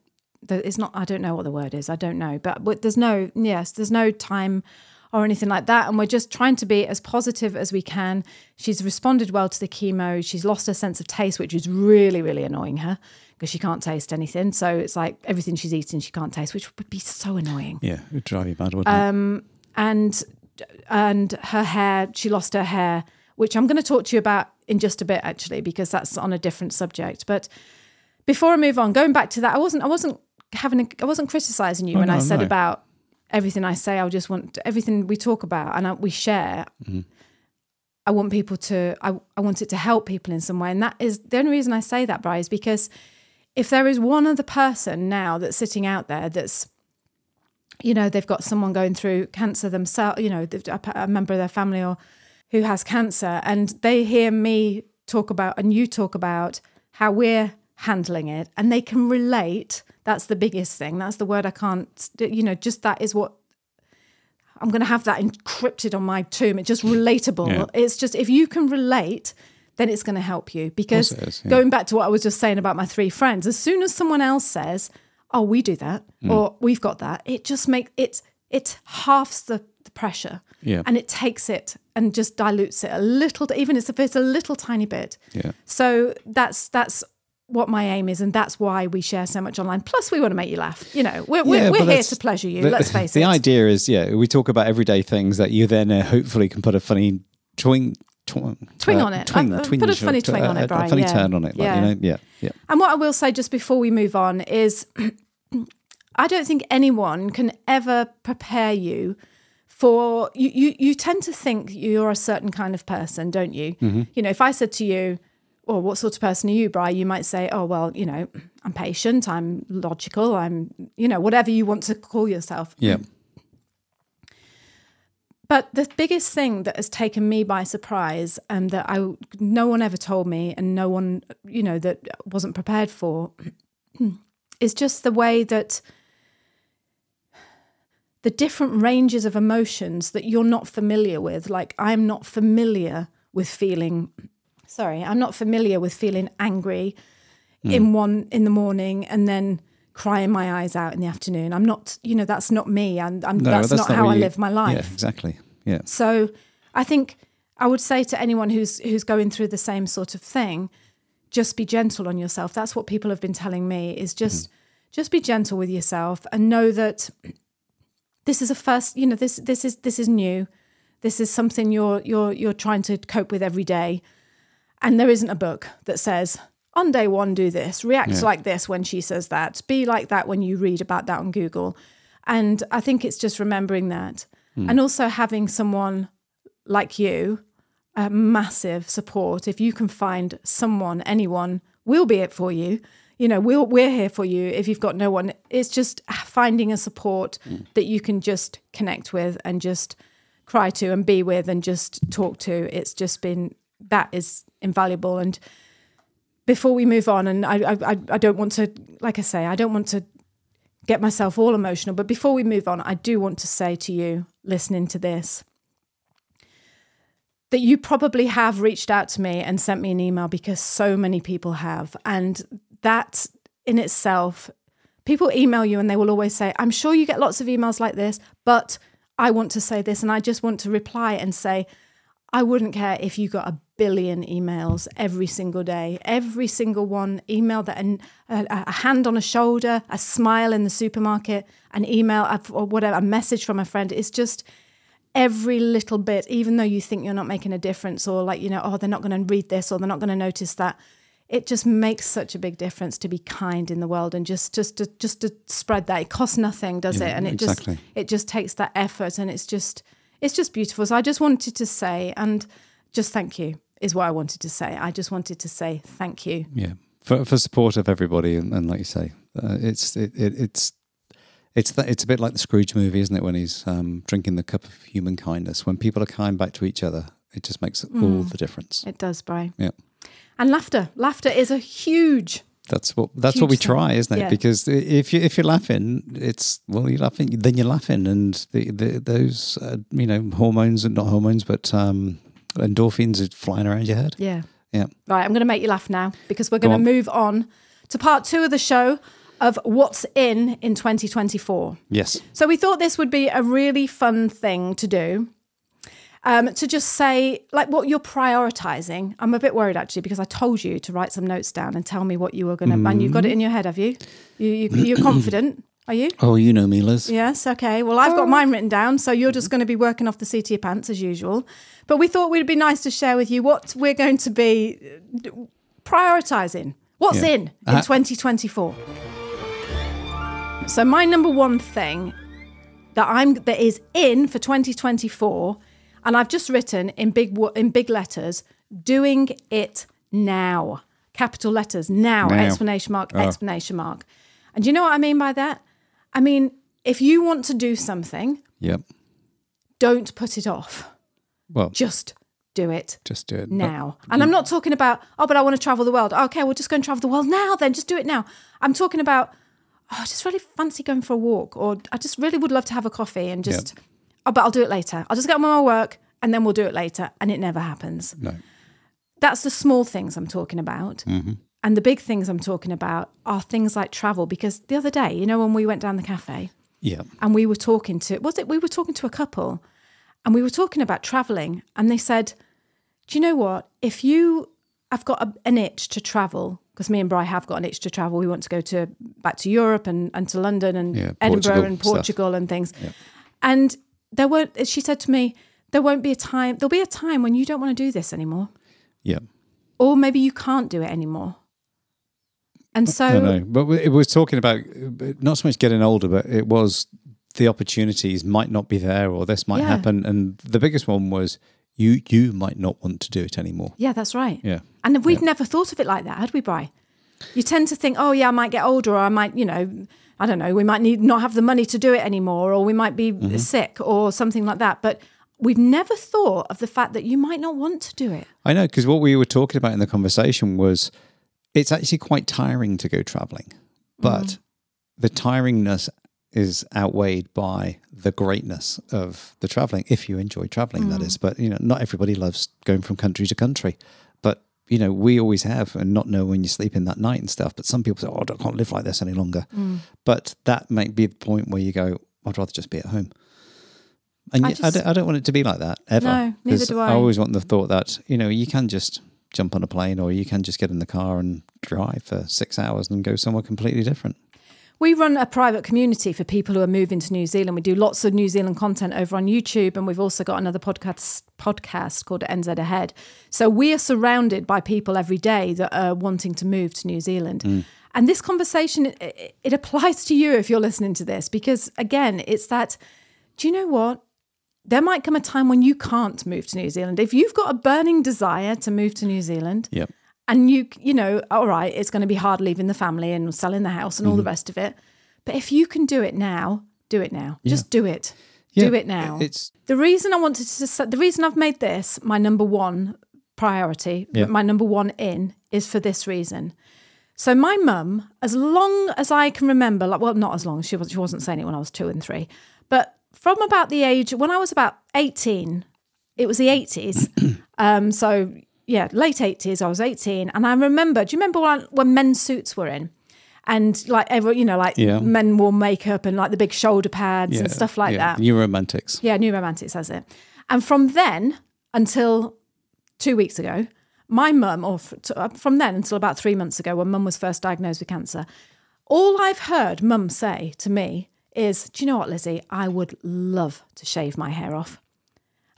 it's not. I don't know what the word is. I don't know, but, but there's no. Yes, there's no time or anything like that. And we're just trying to be as positive as we can. She's responded well to the chemo. She's lost her sense of taste, which is really, really annoying her because she can't taste anything. So it's like everything she's eating, she can't taste, which would be so annoying. Yeah, it would drive you mad, wouldn't Um, and and her hair she lost her hair which i'm going to talk to you about in just a bit actually because that's on a different subject but before i move on going back to that i wasn't i wasn't having a, i wasn't criticizing you Oh, when i said no. about everything i say i just want everything we talk about and I, we share Mm-hmm. i want people to I, I want it to help people in some way and that is the only reason i say that bri is because if there is one other person now that's sitting out there that's you know they've got someone going through cancer themselves you know a a member of their family or who has cancer and they hear me talk about and you talk about how we're handling it and they can relate that's the biggest thing that's the word i can't you know just that is what i'm going to have that encrypted on my tomb it's just relatable Yeah. it's just if you can relate then it's going to help you because is, yeah. going back to what i was just saying about my three friends as soon as someone else says oh we do that Mm. or we've got that it just makes it it halves the, the pressure Yeah. and it takes it and just dilutes it a little even if it's a little tiny bit Yeah. so that's that's what my aim is and that's why we share so much online plus we want to make you laugh you know we're, we're, Yeah, we're here to pleasure you the- let's [laughs] face the it The idea is, yeah, we talk about everyday things that you then uh, hopefully can put a funny twing. Tw- Twing uh, on it. twing- Uh, uh, put a funny twing on it, a- a funny yeah. turn on it, like, Yeah. you know, yeah, yeah. And what I will say just before we move on is [clears throat] I don't think anyone can ever prepare you for you you you tend to think you're a certain kind of person, don't you? Mm-hmm. You know, if I said to you, "Oh, what sort of person are you, Bri?" You might say, "Oh, well, you know, I'm patient, I'm logical, I'm, you know, whatever you want to call yourself." Yeah. But the biggest thing that has taken me by surprise and that I no one ever told me and no one you know that wasn't prepared for [clears throat] is just the way that the different ranges of emotions that you're not familiar with like I'm not familiar with feeling sorry I'm not familiar with feeling angry hmm. in one in the morning and then crying my eyes out in the afternoon I'm not you know that's not me and I'm, No, that's, not, how what I you- live my life Yeah, exactly. Yeah. so I think I would say to anyone who's who's going through the same sort of thing, just be gentle on yourself. That's what people have been telling me is hmm. just just be gentle with yourself and know that this is a first, you know, this this is this is new. This is something you're you're you're trying to cope with every day. And there isn't a book that says on day one do this, react Yeah. like this when she says that, be like that when you read about that on Google. And I think it's just remembering that. Hmm. And also having someone like you, a massive support. If you can find someone, anyone, we'll be it for you. You know, we'll, we're here for you if you've got no one. It's just finding a support hmm. that you can just connect with and just cry to and be with and just talk to. It's just been, that is invaluable. And before we move on, and I, I, I- don't want to, like I say, I don't want to get myself all emotional. But before we move on, I do want to say to you, listening to this, that you probably have reached out to me and sent me an email because so many people have. And that in itself, people email you and they will always say, I'm sure you get lots of emails like this, but I want to say this. And I just want to reply and say, I wouldn't care if you got a billion emails every single day, every single one email that an, a, a hand on a shoulder, a smile in the supermarket, an email or whatever, a message from a friend. It's just every little bit, even though you think you're not making a difference or like, you know, oh, they're not going to read this or they're not going to notice that. It just makes such a big difference to be kind in the world and just just to just to spread that. It costs nothing, does Yeah, it? And it exactly. just it just takes that effort and it's just it's just beautiful. So i just wanted to say and just thank you is what i wanted to say. I just wanted to say thank you. Yeah, for for support of everybody, and, and like you say, uh, it's it, it, it's it's that it's a bit like the Scrooge movie, isn't it? When he's um, drinking the cup of human kindness. When people are kind back to each other, it just makes all the difference. it does brian Yeah, and laughter. Laughter is a huge that's what that's what we Huge thing. try, isn't it? Yeah. Because if you if you're laughing, it's well, you're laughing, then you're laughing, and the, the those uh, you know hormones and not hormones, but um, endorphins are flying around your head. yeah Yeah, right i'm going to make you laugh now because we're Go going to move on to part two of the show of what's in in 2024 yes, So we thought this would be a really fun thing to do. Um, to just say like what you're prioritizing. I'm a bit worried actually because I told you to write some notes down and tell me what you were going to. And you've got it in your head, have you? You, you you're [clears throat] confident, are you? Oh, you know me, Liz. Yes. Okay. Well, I've got mine written down, so you're just going to be working off the seat of your pants as usual. But we thought we'd be nice to share with you what we're going to be uh, prioritizing. What's Yeah. in in Uh, 2024? So my number one thing that I'm that is in for 2024, and I've just written in big in big letters, doing it now, capital letters now, Now. explanation mark, Oh. explanation mark. And you know what I mean by that? I mean if you want to do something, Yep. don't put it off. Well, Just do it just do it now. And I'm not talking about, oh, but I want to travel the world. Okay, we'll just go and travel the world now then. Just do it now. I'm talking about, oh, I just really fancy going for a walk or I just really would love to have a coffee and just, oh, but I'll do it later. I'll just get on with my work and then we'll do it later. And it never happens. No. That's the small things I'm talking about. Mm-hmm. And the big things I'm talking about are things like travel. Because the other day, you know, when we went down the cafe, Yeah. and we were talking to was it we were talking to a couple and we were talking about traveling and they said do you know what if you i've got a, an itch to travel because me and bri have got an itch to travel we want to go to back to europe and, and to london and Yeah, edinburgh Portugal and stuff. portugal and things and there won't she said to me there won't be a time there'll be a time when you don't want to do this anymore Yeah. or maybe you can't do it anymore and so I know, but we- it was talking about not so much getting older, but it was the opportunities might not be there, or this might Yeah. happen. And the biggest one was you you might not want to do it anymore. Yeah, that's right. Yeah. And we'd never thought of it like that, had we, Bri? You tend to think, oh, yeah, I might get older, or I might, you know, I don't know, we might need not have the money to do it anymore, or we might be Mm-hmm. sick, or something like that. But we've never thought of the fact that you might not want to do it. I know because what we were talking about in the conversation was it's actually quite tiring to go traveling, but the tiringness is outweighed by the greatness of the traveling. If you enjoy traveling, that is. But you know, not everybody loves going from country to country. You know, we always have, and not know when you're sleeping that night and stuff. But some people say, "Oh, I can't live like this any longer." Mm. But that might be the point where you go, "I'd rather just be at home." And I I, I, don't, I don't want it to be like that ever. No, neither do I. I always want the mm. thought that you know you can just jump on a plane or you can just get in the car and drive for six hours and go somewhere completely different. We run a private community for people who are moving to New Zealand. We do lots of New Zealand content over on YouTube, and we've also got another podcast podcast called NZ Ahead. So we are surrounded by people every day that are wanting to move to New Zealand. Mm. And this conversation it, it- it applies to you if you're listening to this because again, it's that. Do you know what? There might come a time when you can't move to New Zealand. If you've got a burning desire to move to New Zealand, Yep. And you you know all right it's going to be hard leaving the family and selling the house and all the rest of it. But if you can do it now do it now. Just do it. Do it now. it's- the reason i wanted to s- the reason i've made this my number one priority Yeah. my number one in is for this reason. So my mum as long as i can remember like well not as long she, was, she wasn't saying it when i was two and three but from about the age when i was about 18 it was the 80s [clears throat] um, so yeah, late 80s. I was 18. And I remember, do you remember when, when men's suits were in? And like, every, you know, like Yeah. men wore makeup and like the big shoulder pads and stuff like yeah. that. New romantics. Yeah, New Romantics has it. And from then until two weeks ago, my mum, or uh, from then until about three months ago, when mum was first diagnosed with cancer, all I've heard mum say to me is, Do you know what, Lizzie? I would love to shave my hair off.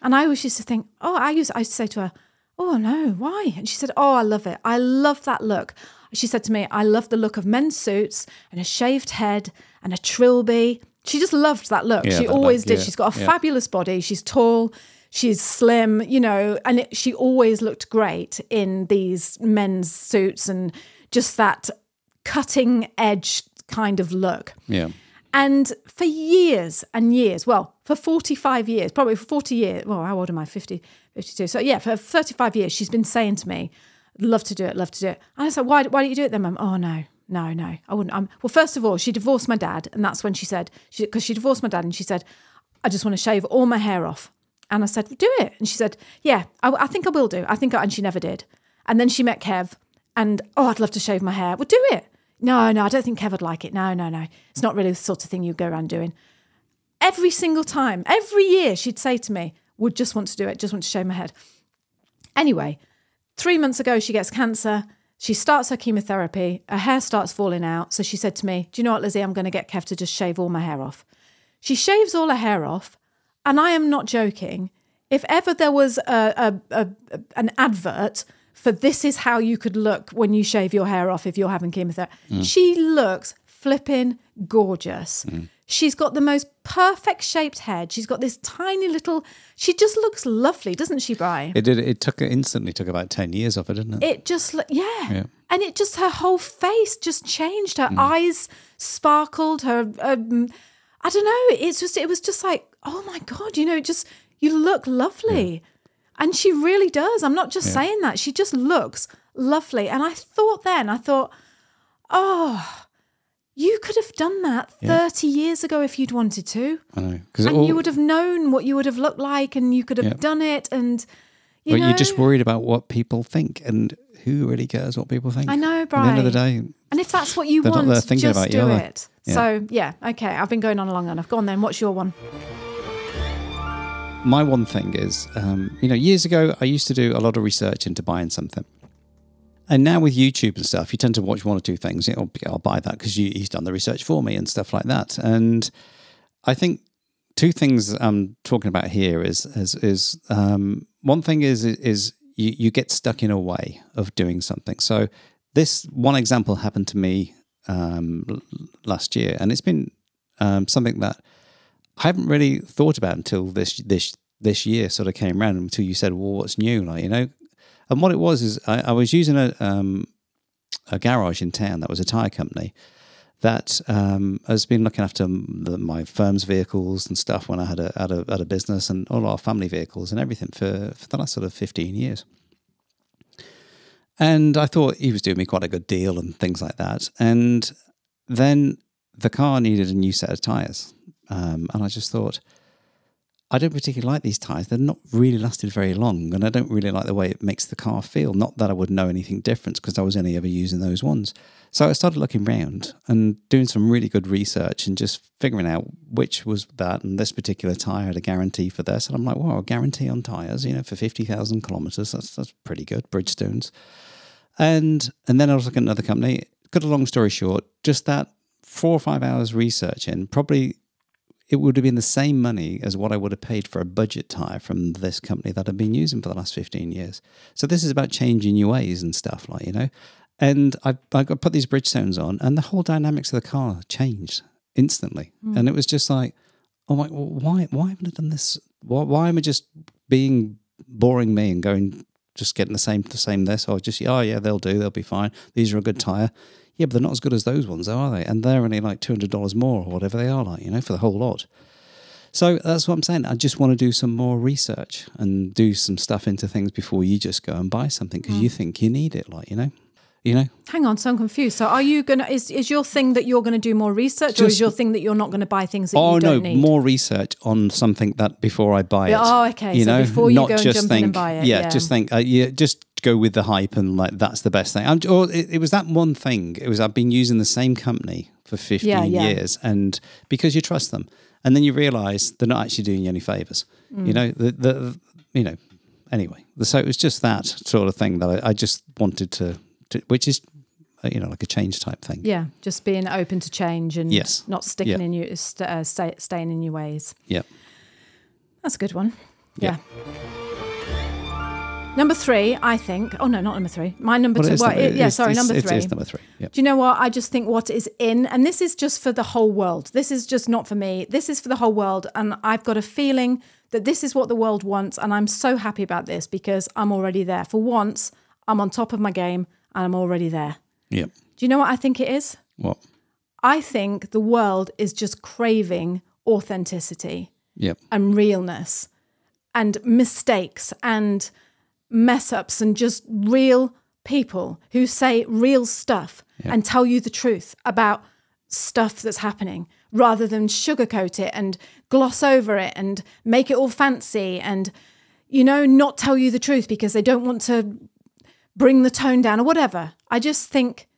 And I always used to think, Oh, I used, I used to say to her, Oh, no, why? And she said, Oh, I love it. I love that look. She said to me, I love the look of men's suits and a shaved head and a trilby. She just loved that look. Yeah, she that always look, did. yeah, She's got a yeah. fabulous body. She's tall. She's slim, you know, and it, she always looked great in these men's suits and just that cutting edge kind of look. Yeah. And for years and years, well, for 45 years, probably for 40 years, well, how old am I? 50, 52. So yeah, for 35 years, she's been saying to me, love to do it, love to do it. And I said, why, why don't you do it then, mum? Oh, no, no, no, I wouldn't. Um, well, first of all, she divorced my dad. And that's when she said, because she, divorced my dad and she said, I just want to shave all my hair off. And I said, do it. And she said, yeah, I, I think I will do. I think, I, and she never did. And then she met Kev and, oh, I'd love to shave my hair. Well, do it. No, no, I don't think Kev would like it. No, no, no. It's not really the sort of thing you go around doing. Every single time, every year, she'd say to me, would just want to do it, just want to shave my head. Anyway, three months ago, she gets cancer. She starts her chemotherapy. Her hair starts falling out. So she said to me, Do you know what, Lizzie? I'm going to get Kev to just shave all my hair off. She shaves all her hair off. And I am not joking. If ever there was a, a, a, an advert for this is how you could look when you shave your hair off if you're having chemotherapy, she looks flipping gorgeous. She's got the most perfect shaped head. She's got this tiny little. She just looks lovely, doesn't she, Brian? It did. It took instantly took about ten years off it, didn't it? it just yeah. Yeah. and it just her whole face just changed her eyes sparkled her um, i don't know it's just it was just like oh my god you know it just you look lovely and she really does i'm not just saying that she just looks lovely and i thought then i thought oh you could have done that 30 years ago if you'd wanted to I know and you would have known what you would have looked like and you could have Yeah. done it and you But know you're just worried about what people think, and who really cares what people think? I know, At the end of the day, And if that's what you want, just do it. Yeah. So yeah, okay. I've been going on long enough. Go on then. What's your one? My one thing is, um, you know, years ago I used to do a lot of research into buying something. And now with YouTube and stuff, you tend to watch one or two things. I'll buy that because he's done the research for me and stuff like that. And I think two things I'm talking about here is is, is um, one thing is is you, you get stuck in a way of doing something. So this one example happened to me um, last year, and it's been um, something that I haven't really thought about until this this this year sort of came around until you said, "Well, what's new?" Like you know, and what it was is I, I was using a um, a garage in town that was a tire company that um, has been looking after the, my firm's vehicles and stuff when I had a, had a had a business and all our family vehicles and everything for for the last sort of fifteen years. And I thought he was doing me quite a good deal and things like that. And then the car needed a new set of tyres. Um, and I just thought, I don't particularly like these tyres. They're not really lasted very long. And I don't really like the way it makes the car feel. Not that I would know anything different because I was only ever using those ones. So I started looking around and doing some really good research and just figuring out which was that. And this particular tyre had a guarantee for this. And I'm like, wow, a guarantee on tyres, you know, for 50,000 kilometres. That's, that's pretty good. Bridgestones. And and then I was looking at another company. Cut a long story short, just that four or five hours research in, probably it would have been the same money as what I would have paid for a budget tire from this company that I've been using for the last 15 years. So this is about changing your ways and stuff like, you know. And I, I got put these Bridgestones on and the whole dynamics of the car changed instantly. Hmm. And it was just like, oh my, well, why, why haven't I done this? Why, why am I just being boring me and going, just getting the same, the same this or just, oh yeah, they'll do, they'll be fine. These are a good tire. Yeah, but they're not as good as those ones, though, are they? And they're only like $200 more or whatever they are like, you know, for the whole lot. So that's what I'm saying. I just want to do some more research and do some stuff into things before you just go and buy something because you mm. think you need it, like, you know, you know, Hang on, so I'm confused. So are you gonna is is your thing that you're gonna do more research, or is your thing that you're not gonna buy things that Oh you no, don't need? more research on something that before I buy it. Oh, okay. You So know, before you not go and just jump in think, and buy it, Yeah, yeah. just think. Uh, yeah, just go with the hype and like that's the best thing. I'm, or it, it was that one thing. It was I've been using the same company for 15 Yeah, yeah. years, and because you trust them, and then you realise they're not actually doing you any favors. Mm. You know, the, the you know. Anyway, so it was just that sort of thing that I, I just wanted to, to, which is, uh, you know, like a change type thing. Yeah, just being open to change and Yes. not sticking Yeah. in you, st- uh, stay, staying in your ways. Yeah. That's a good one. Yeah. Number three, I think. Oh no, not number three. My number Well, two. Well, number- it- yeah, sorry, number three. is number three. Yeah. Do you know what? I just think what is in, and this is just for the whole world. This is just not for me. This is for the whole world. And I've got a feeling that this is what the world wants. And I'm so happy about this because I'm already there. For once, I'm on top of my game and I'm already there. Yeah. Do you know what I think it is? What? I think the world is just craving authenticity Yeah. and realness and mistakes and mess ups and just real people who say real stuff and tell you the truth about stuff that's happening rather than sugarcoat it and gloss over it and make it all fancy and you know not tell you the truth because they don't want to bring the tone down or whatever i just think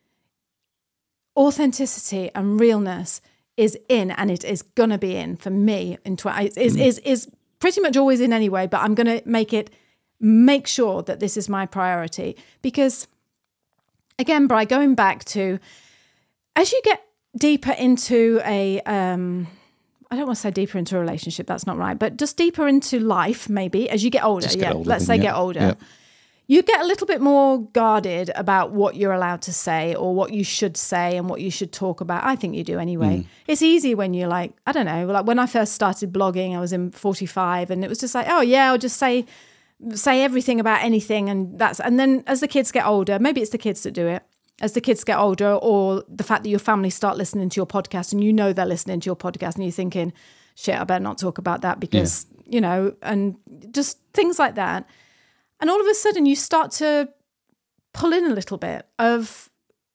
authenticity and realness is in and it is gonna be in for me in tw- is, is is is pretty much always in anyway but i'm gonna make it make sure that this is my priority because again bry going back to as you get deeper into a um I don't want to say deeper into a relationship, that's not right, but just deeper into life, maybe as you get older. Get yeah, older let's say yeah. get older Yeah. You get a little bit more guarded about what you're allowed to say or what you should say and what you should talk about. I think you do anyway. Mm. It's easy when you're like, I don't know, like when I first started blogging, I was in 45 and it was just like, oh yeah, I'll just say say everything about anything and that's and then as the kids get older, maybe it's the kids that do it. As the kids get older, or the fact that your family start listening to your podcast and you know they're listening to your podcast and you're thinking, shit, I better not talk about that because, you know, and just things like that. And all of a sudden, you start to pull in a little bit of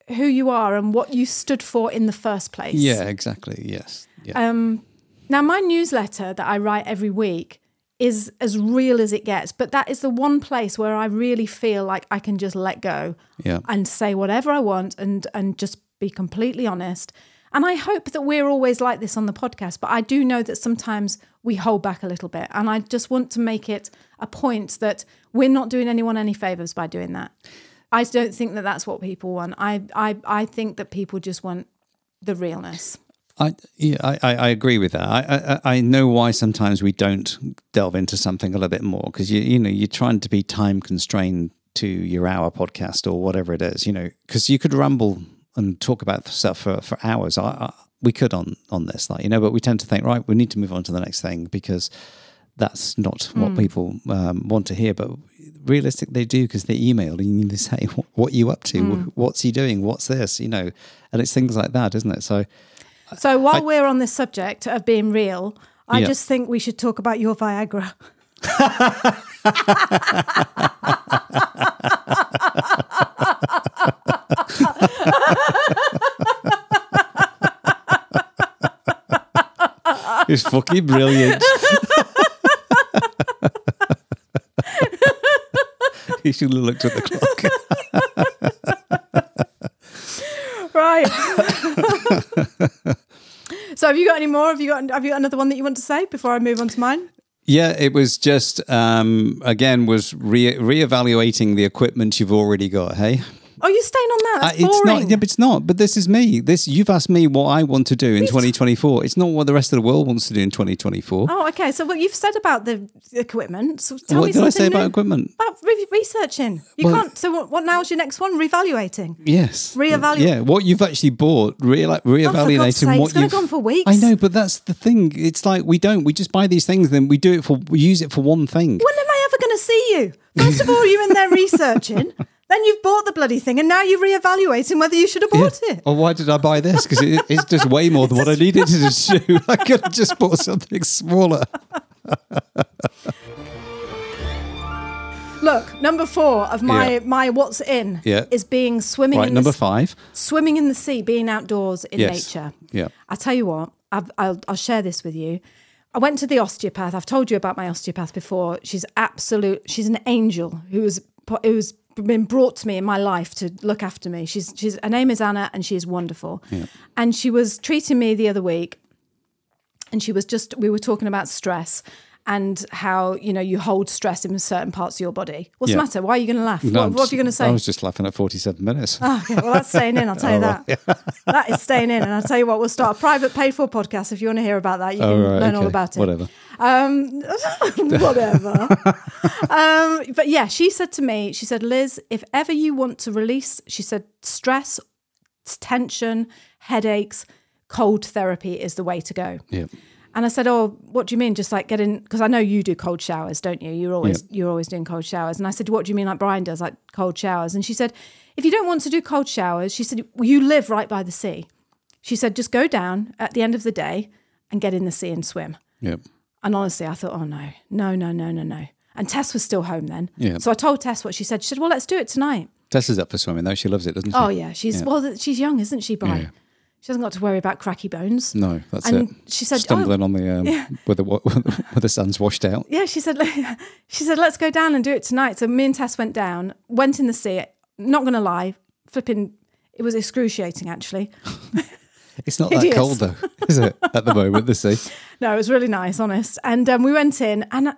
who you are and what you stood for in the first place. Yeah, exactly. Yes. Yeah. Um, now, my newsletter that I write every week is as real as it gets, but that is the one place where I really feel like I can just let go Yeah. and say whatever I want and and just be completely honest. And I hope that we're always like this on the podcast, but I do know that sometimes we hold back a little bit. And I just want to make it a point that we're not doing anyone any favors by doing that. I don't think that that's what people want. I I I think that people just want the realness. I yeah, I, I agree with that. I, I I know why sometimes we don't delve into something a little bit more because you you know you're trying to be time constrained to your hour podcast or whatever it is. You know because you could ramble and talk about stuff for for hours. I, I we could on on this like you know, but we tend to think right we need to move on to the next thing because that's not what people um, want to hear. But realistic they do because they email and to say what, what you up to, Hmm. what's he doing, what's this, you know, and it's things like that, isn't it? So So while we're on this subject of being real, I Yeah. just think we should talk about your Viagra. [laughs] it's fucking brilliant. [laughs] he should have looked at the clock. Right. [laughs] so have you got any more? Have you got have you got another one that you want to say before I move on to mine? Yeah, it was just um, again was re reevaluating the equipment you've already got. Hey, Oh, you're staying on that. That's Uh, it's boring. not. Yeah, but it's not. But this is me. This you've asked me what I want to do in 2024. It's not what the rest of the world wants to do in 2024. Oh, okay. So what you've said about the equipment. So tell what me did I something say about equipment? About re- researching. You Well- can't. So what, what now is your next one? Revaluating. Yes. Reevaluate. Yeah, what you've actually bought, re- God's reevaluating sake, what it's you've. gone for weeks. I know, but that's the thing. It's like we don't. We just buy these things, then we do it for. We use it for one thing. When am I ever going to see you? First of all, you're in there researching. [laughs] Then you've bought the bloody thing, and now you're reevaluating whether you should have Yeah. bought it. Or why did I buy this? Because it, it's just way more than what I needed to do. [laughs] I could have just bought something smaller. [laughs] Look, number four of my Yeah. my what's in Yeah. is being swimming Right, in number the, five. swimming in the sea, being outdoors in Yes. nature. Yeah. I tell you what, I've, I'll, I'll share this with you. I went to the osteopath. I've told you about my osteopath before. She's absolute. She's an angel who's who's been brought to me in my life to look after me. She's she's her name is Anna, and she is wonderful. And she was treating me the other week, and she was just we were talking about stress and how you know you hold stress in certain parts of your body. What's Yeah. the matter? Why are you going to laugh? No, what, what are you going to say? I was just laughing at 47 minutes. Oh, okay. Well, that's staying in. I'll tell you [laughs] Oh, that. [laughs] that is staying in. And I'll tell you what, we'll start a private paid for podcast. If you want to hear about that, you oh, can Oh, right, learn all about it. Whatever. Um, [laughs] whatever. um, but yeah, she said to me, she said, Liz, if ever you want to release, she said, stress, tension, headaches, cold therapy is the way to go. Yeah. And I said, "Oh, what do you mean? Just like getting? Because I know you do cold showers, don't you? You're always you're always doing cold showers." And I said, "What do you mean, like Brian does, like cold showers?" And she said, "If you don't want to do cold showers, she said, well, you live right by the sea. She said, just go down at the end of the day and get in the sea and swim." Yeah. And honestly, I thought, "Oh no, no, no, no, no, no." And Tess was still home then, Yeah. so I told Tess what she said. She said, "Well, let's do it tonight." Tess is up for swimming though. She loves it, doesn't she? Oh yeah, she's Yeah. well, she's young, isn't she, Brian? Yeah. She hasn't got to worry about cracky bones. No, that's And it. she said, stumbling "Oh, on the um, [laughs] where the where the sun's washed out. yeah, she said, [laughs] she said, let's go down and do it tonight. So me and Tess went down, went in the sea. Not going to lie, flipping, it was excruciating actually. [laughs] It's not that cold though, [laughs] is it? At the moment, the sea. [laughs] No, it was really nice, honest. And um, we went in, and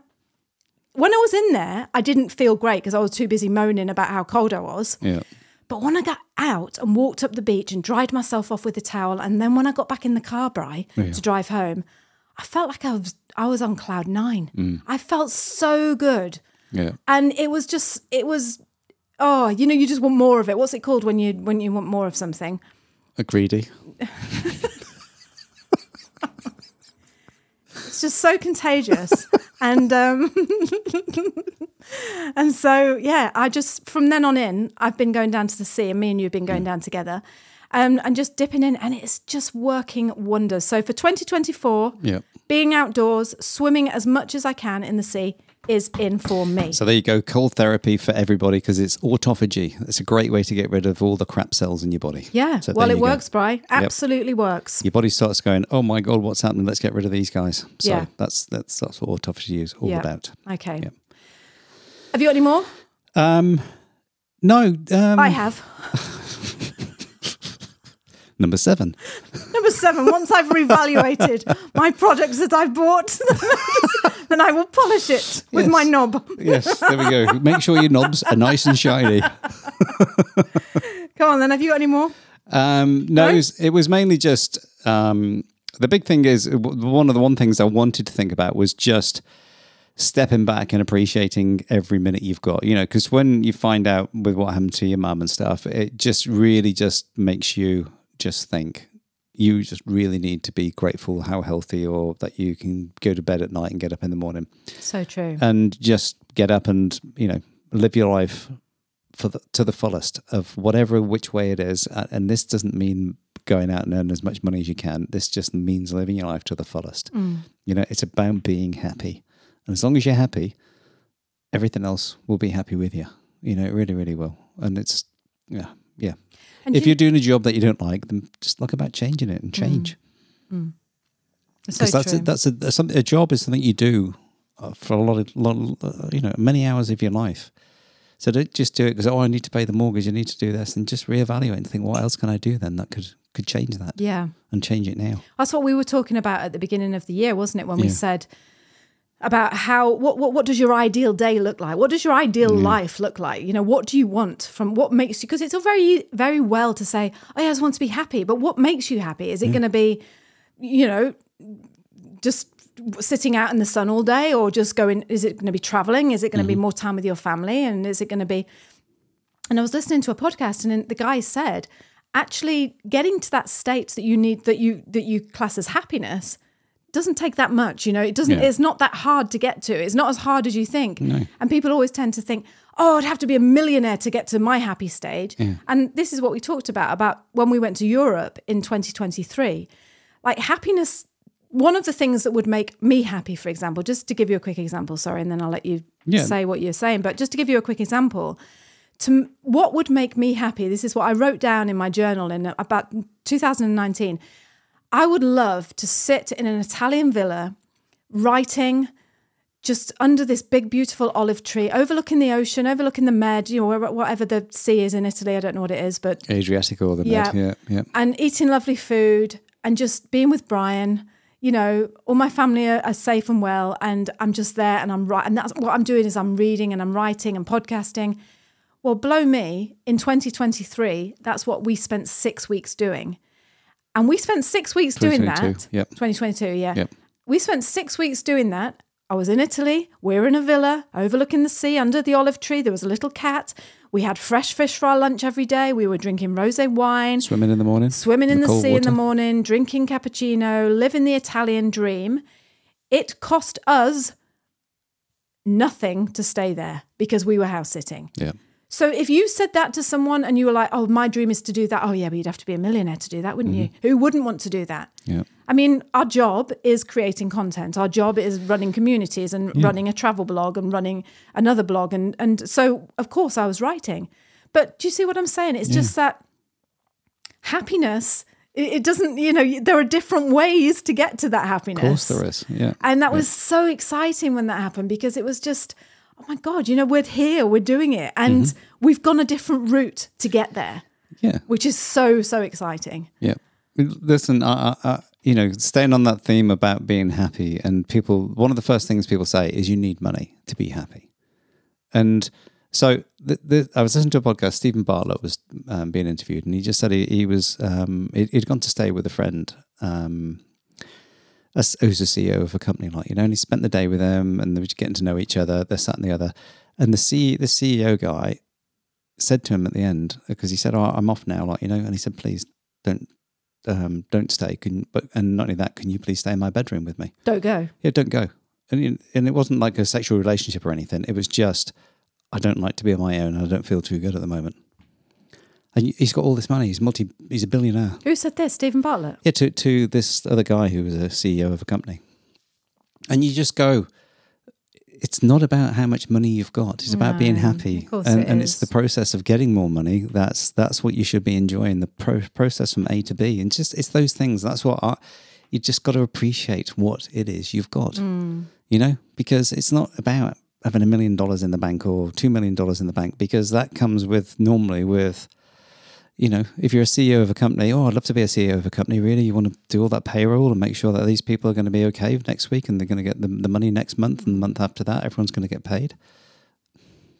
when I was in there, I didn't feel great because I was too busy moaning about how cold I was. Yeah. But when I got out and walked up the beach and dried myself off with a towel, and then when I got back in the car, Bry, to drive home, I felt like I was I was on cloud nine. I felt so good. Yeah. and it was just it was oh you know you just want more of it what's it called when you when you want more of something A greedy. it's just so contagious and um [laughs] and so yeah i just from then on in i've been going down to the sea and me and you have been going down together um, and just dipping in and it's just working wonders so for 2024 Yeah. being outdoors swimming as much as i can in the sea is in for me So there you go, cold therapy for everybody because it's autophagy. It's a great way to get rid of all the crap cells in your body. yeah So well it go. works bry absolutely works Your body starts going, "Oh my god, what's happening? Let's get rid of these guys." So Yeah. that's that's that's what autophagy is all Yeah. about. Okay. Yeah. Have you got any more? Um, no, um, I have. [laughs] number seven. Number seven, once I've reevaluated [laughs] my products that I've bought, [laughs] then I will polish it with Yes. my knob. Yes, there we go. Make sure your knobs are nice and shiny. [laughs] Come on, then. Have you got any more? Um, no, No? It, was, it was mainly just um, the big thing is one of the one things I wanted to think about was just stepping back and appreciating every minute you've got. You know, because when you find out with what happened to your mum and stuff, it just really just makes you just think. You just really need to be grateful how healthy or that you can go to bed at night and get up in the morning So true. and just get up and you know live your life for the, to the fullest of whatever which way it is. Uh, And this doesn't mean going out and earning as much money as you can. This just means living your life to the fullest. You know, it's about being happy. And as long as you're happy, everything else will be happy with you. You know, it really, really will. And it's, yeah, yeah. And if you- you're doing a job that you don't like, then just look about changing it and change. It's Because that's true. a, that's a, that's something. A job is something you do uh, for a lot of, lot, you know, many hours of your life. So don't just do it because oh, I need to pay the mortgage. I need to do this, and just reevaluate and think, what else can I do then that could could change that yeah. and change it now. That's what we were talking about at the beginning of the year, wasn't it? When we said about how what, what what does your ideal day look like? What does your ideal mm. life look like? You know, what do you want from what makes you? Because it's all very very well to say, oh, yeah, I just want to be happy, but what makes you happy? Is it mm. going to be, you know, just sitting out in the sun all day, or just going? Is it going to be traveling? Is it going to be mm-hmm. more time with your family? And is it going to be? And I was listening to a podcast, and the guy said, actually, getting to that state that you need that you that you class as happiness doesn't take that much. You know, it doesn't. Yeah. It's not that hard to get to. It's not as hard as you think. And people always tend to think, oh, I'd have to be a millionaire to get to my happy stage. And this is what we talked about about when we went to Europe in 2023. Like happiness. One of the things that would make me happy, for example, just to give you a quick example, sorry, and then I'll let you Yeah. say what you're saying, but just to give you a quick example, to what would make me happy this is what i wrote down in my journal in about 2019 i would love to sit in an italian villa writing just under this big beautiful olive tree overlooking the ocean overlooking the med you know whatever the sea is in italy i don't know what it is but Adriatic or the Yeah. med, yeah, yeah. and eating lovely food and just being with Brian. You know, all my family are, are safe and well, and I'm just there and I'm right. And that's what I'm doing is I'm reading and I'm writing and podcasting. Well, blow me in 2023. That's what we spent six weeks doing, and we spent six weeks doing that. 2022, yep. 2022, yeah. Yep. We spent six weeks doing that. I was in Italy. We're in a villa overlooking the sea under the olive tree. There was a little cat. We had fresh fish for our lunch every day. We were drinking rosé wine Swimming in the morning, swimming in the, cold sea in the morning, drinking cappuccino, living the Italian dream. It cost us nothing to stay there because we were house sitting. Yeah, So if you said that to someone and you were like, "Oh, my dream is to do that," oh yeah, but you'd have to be a millionaire to do that, wouldn't you? Mm-hmm. Who wouldn't want to do that? yeah, I mean, our job is creating content. Our job is running communities and running a travel blog and running another blog. And, and so, of course, I was writing. But do you see what I'm saying? It's just that happiness, it, it doesn't, you know, there are different ways to get to that happiness. of course there is. Yeah, And that was so exciting when that happened because it was just, oh my God, you know, we're here, we're doing it. And Mm-hmm. we've gone a different route to get there, yeah. which is so, so exciting. Yeah. Listen, I, I, I, you know, staying on that theme about being happy, and people, one of the first things people say is you need money to be happy. And so the, the, I was listening to a podcast, Steven Bartlett was um, being interviewed, and he just said he, he was, um, he, he'd gone to stay with a friend. Um, as- who's the CEO of a company like you know, and he spent the day with them, and they were just getting to know each other. This, sat and the other. And the C, the CEO guy said to him at the end because he said, "Oh, I'm off now," like you know, and he said, "Please don't, um, don't stay. Can but and not only that, can you please stay in my bedroom with me? Don't go. Yeah, don't go." And and it wasn't like a sexual relationship or anything. It was just, I don't like to be on my own. and I don't feel too good at the moment. And he's got all this money. He's multi. He's a billionaire. Who said this? Steven Bartlett. Yeah, to to this other guy who was a CEO of a company, and you just go. It's not about how much money you've got. It's about being happy, of course and, it and it's the process of getting more money. That's that's what you should be enjoying. The pro- process from A to B, and just it's those things. That's what I, you just got to appreciate what it is you've got. Mm. You know, because it's not about having a million dollars in the bank or two million dollars in the bank, because that comes with normally with you know, if you're a CEO of a company, oh, I'd love to be a CEO of a company. Really, you want to do all that payroll and make sure that these people are going to be okay next week and they're going to get the, the money next month and the month after that, everyone's going to get paid.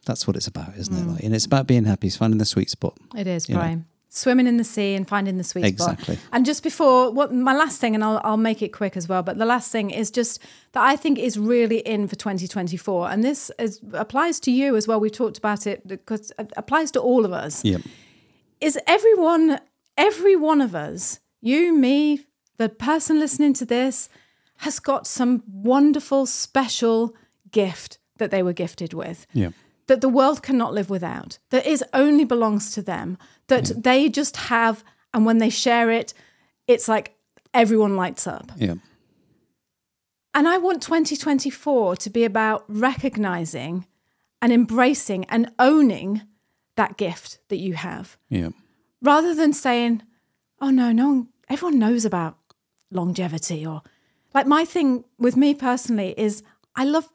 That's what it's about, isn't it? Mm. Like, and it's about being happy, it's finding the sweet spot. It is, You know. Brian. Swimming in the sea and finding the sweet spot. Exactly. spot. And just before, what my last thing, and I'll, I'll make it quick as well, but the last thing is just that I think is really in for 2024. And this is, applies to you as well. We've talked about it because it applies to all of us. Yep. Is everyone, every one of us, you, me, the person listening to this, has got some wonderful, special gift that they were gifted with Yeah. that the world cannot live without, that is only belongs to them, that they just have, and when they share it, it's like everyone lights up. Yeah. And I want 2024 to be about recognizing and embracing and owning that gift that you have Yeah. rather than saying, oh no, no one, everyone knows about longevity or like my thing with me personally is I love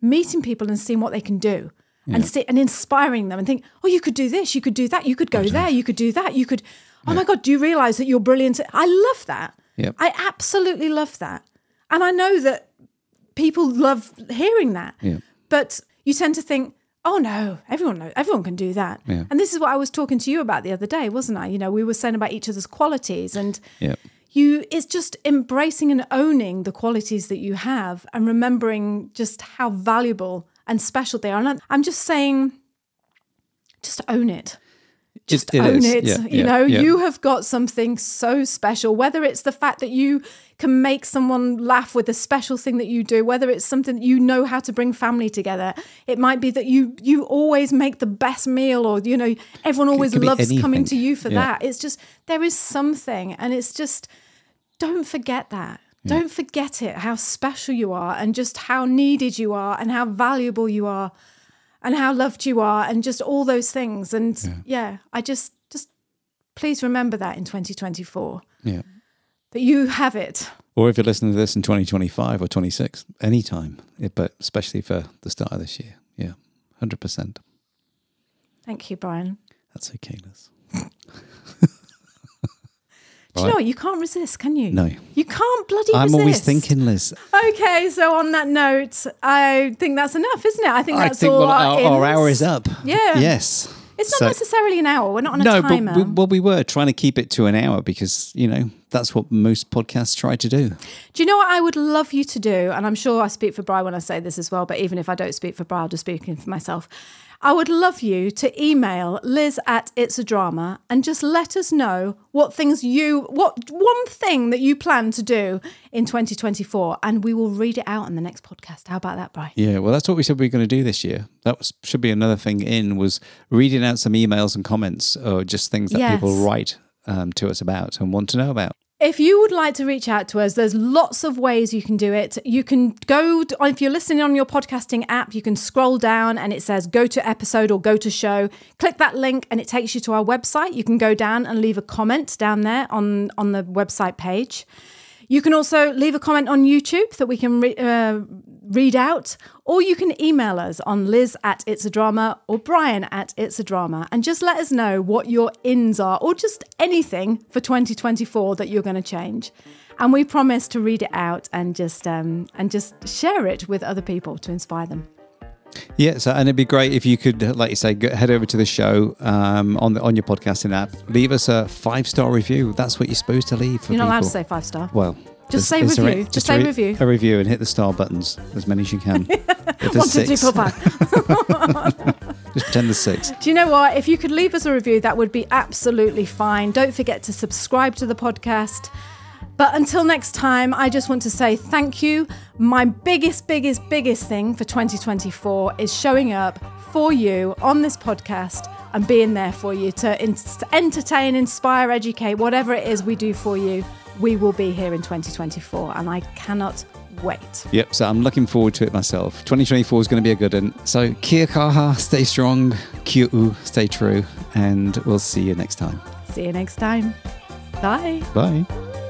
meeting people and seeing what they can do and see, and inspiring them and think, oh, you could do this, you could do that, you could go there, you could do that, you could, oh my God, do you realize that you're brilliant? I love that. Yep. I absolutely love that. And I know that people love hearing that. Yeah. But you tend to think, oh no, everyone knows, everyone can do that. Yeah. And this is what I was talking to you about the other day, wasn't I? You know, we were saying about each other's qualities and you it's just embracing and owning the qualities that you have and remembering just how valuable and special they are. And I'm just saying, just own it just it own is. it. Yeah, you yeah, know, yeah. you have got something so special, whether it's the fact that you can make someone laugh with a special thing that you do, whether it's something that you know how to bring family together. It might be that you you always make the best meal or you know, everyone always loves coming to you for that. It's just there is something and it's just don't forget that. Don't forget it, how special you are and just how needed you are and how valuable you are and how loved you are and just all those things. And yeah, I just just please remember that in 2024 Yeah. that you have it. Or if you're listening to this in 2025 or 26, anytime, yeah, but especially for the start of this year. Yeah, 100%. Thank you, Brian. That's okay, Liz. [laughs] Do you know what? You can't resist, can you? No. You can't bloody I'm resist. always thinking, Liz. Okay, so on that note, I think that's enough, isn't it? I think I that's think all well, our, our, our hour is up. Yeah. Yes. It's not So- necessarily an hour. We're not on a no, timer. but we, well, we were trying to keep it to an hour because you know that's what most podcasts try to do. Do you know what I would love you to do? And I'm sure I speak for Brian when I say this as well, but even if I don't speak for Brian, I'll just speaking for myself. I would love you to email Liz at It's a Drama and just let us know what things you, what one thing that you plan to do in 2024, and we will read it out in the next podcast. How about that, Brian? Yeah, well, that's what we said we were going to do this year. That was should be another thing in was reading out some emails and comments or just things that people write um, to us about and want to know about. If you would like to reach out to us, there's lots of ways you can do it. You can go, if you're listening on your podcasting app, you can scroll down and it says go to episode or go to show. Click that link and it takes you to our website. You can go down and leave a comment down there on, on the website page. You can also leave a comment on YouTube that we can re- uh, read out, or you can email us on Liz at It's a Drama or Brian at It's a Drama, and just let us know what your ins are, or just anything for 2024 that you're going to change. And we promise to read it out and just um, and just share it with other people to inspire them. Yeah, so and it'd be great if you could, like you say, go, head over to the show um, on the on your podcasting app, leave us a five star review. That's what you're supposed to leave. For You're not allowed to say five star. Well, Just say review. Just say a, review. A review and hit the star buttons as many as you can. [laughs] if One, two, three, four, five. [laughs] just pretend there's six. Do you know what? If you could leave us a review, that would be absolutely fine. Don't forget to subscribe to the podcast. But until next time, I just want to say thank you. My biggest, biggest, biggest thing for 2024 is showing up for you on this podcast and being there for you to in- to entertain, inspire, educate, whatever it is we do for you. We will be here in 2024, and I cannot wait. Yep, so I'm looking forward to it myself. 2024 is going to be a good one. So kia kaha, stay strong, kia ū, stay true, and we'll see you next time. See you next time. Bye. Bye.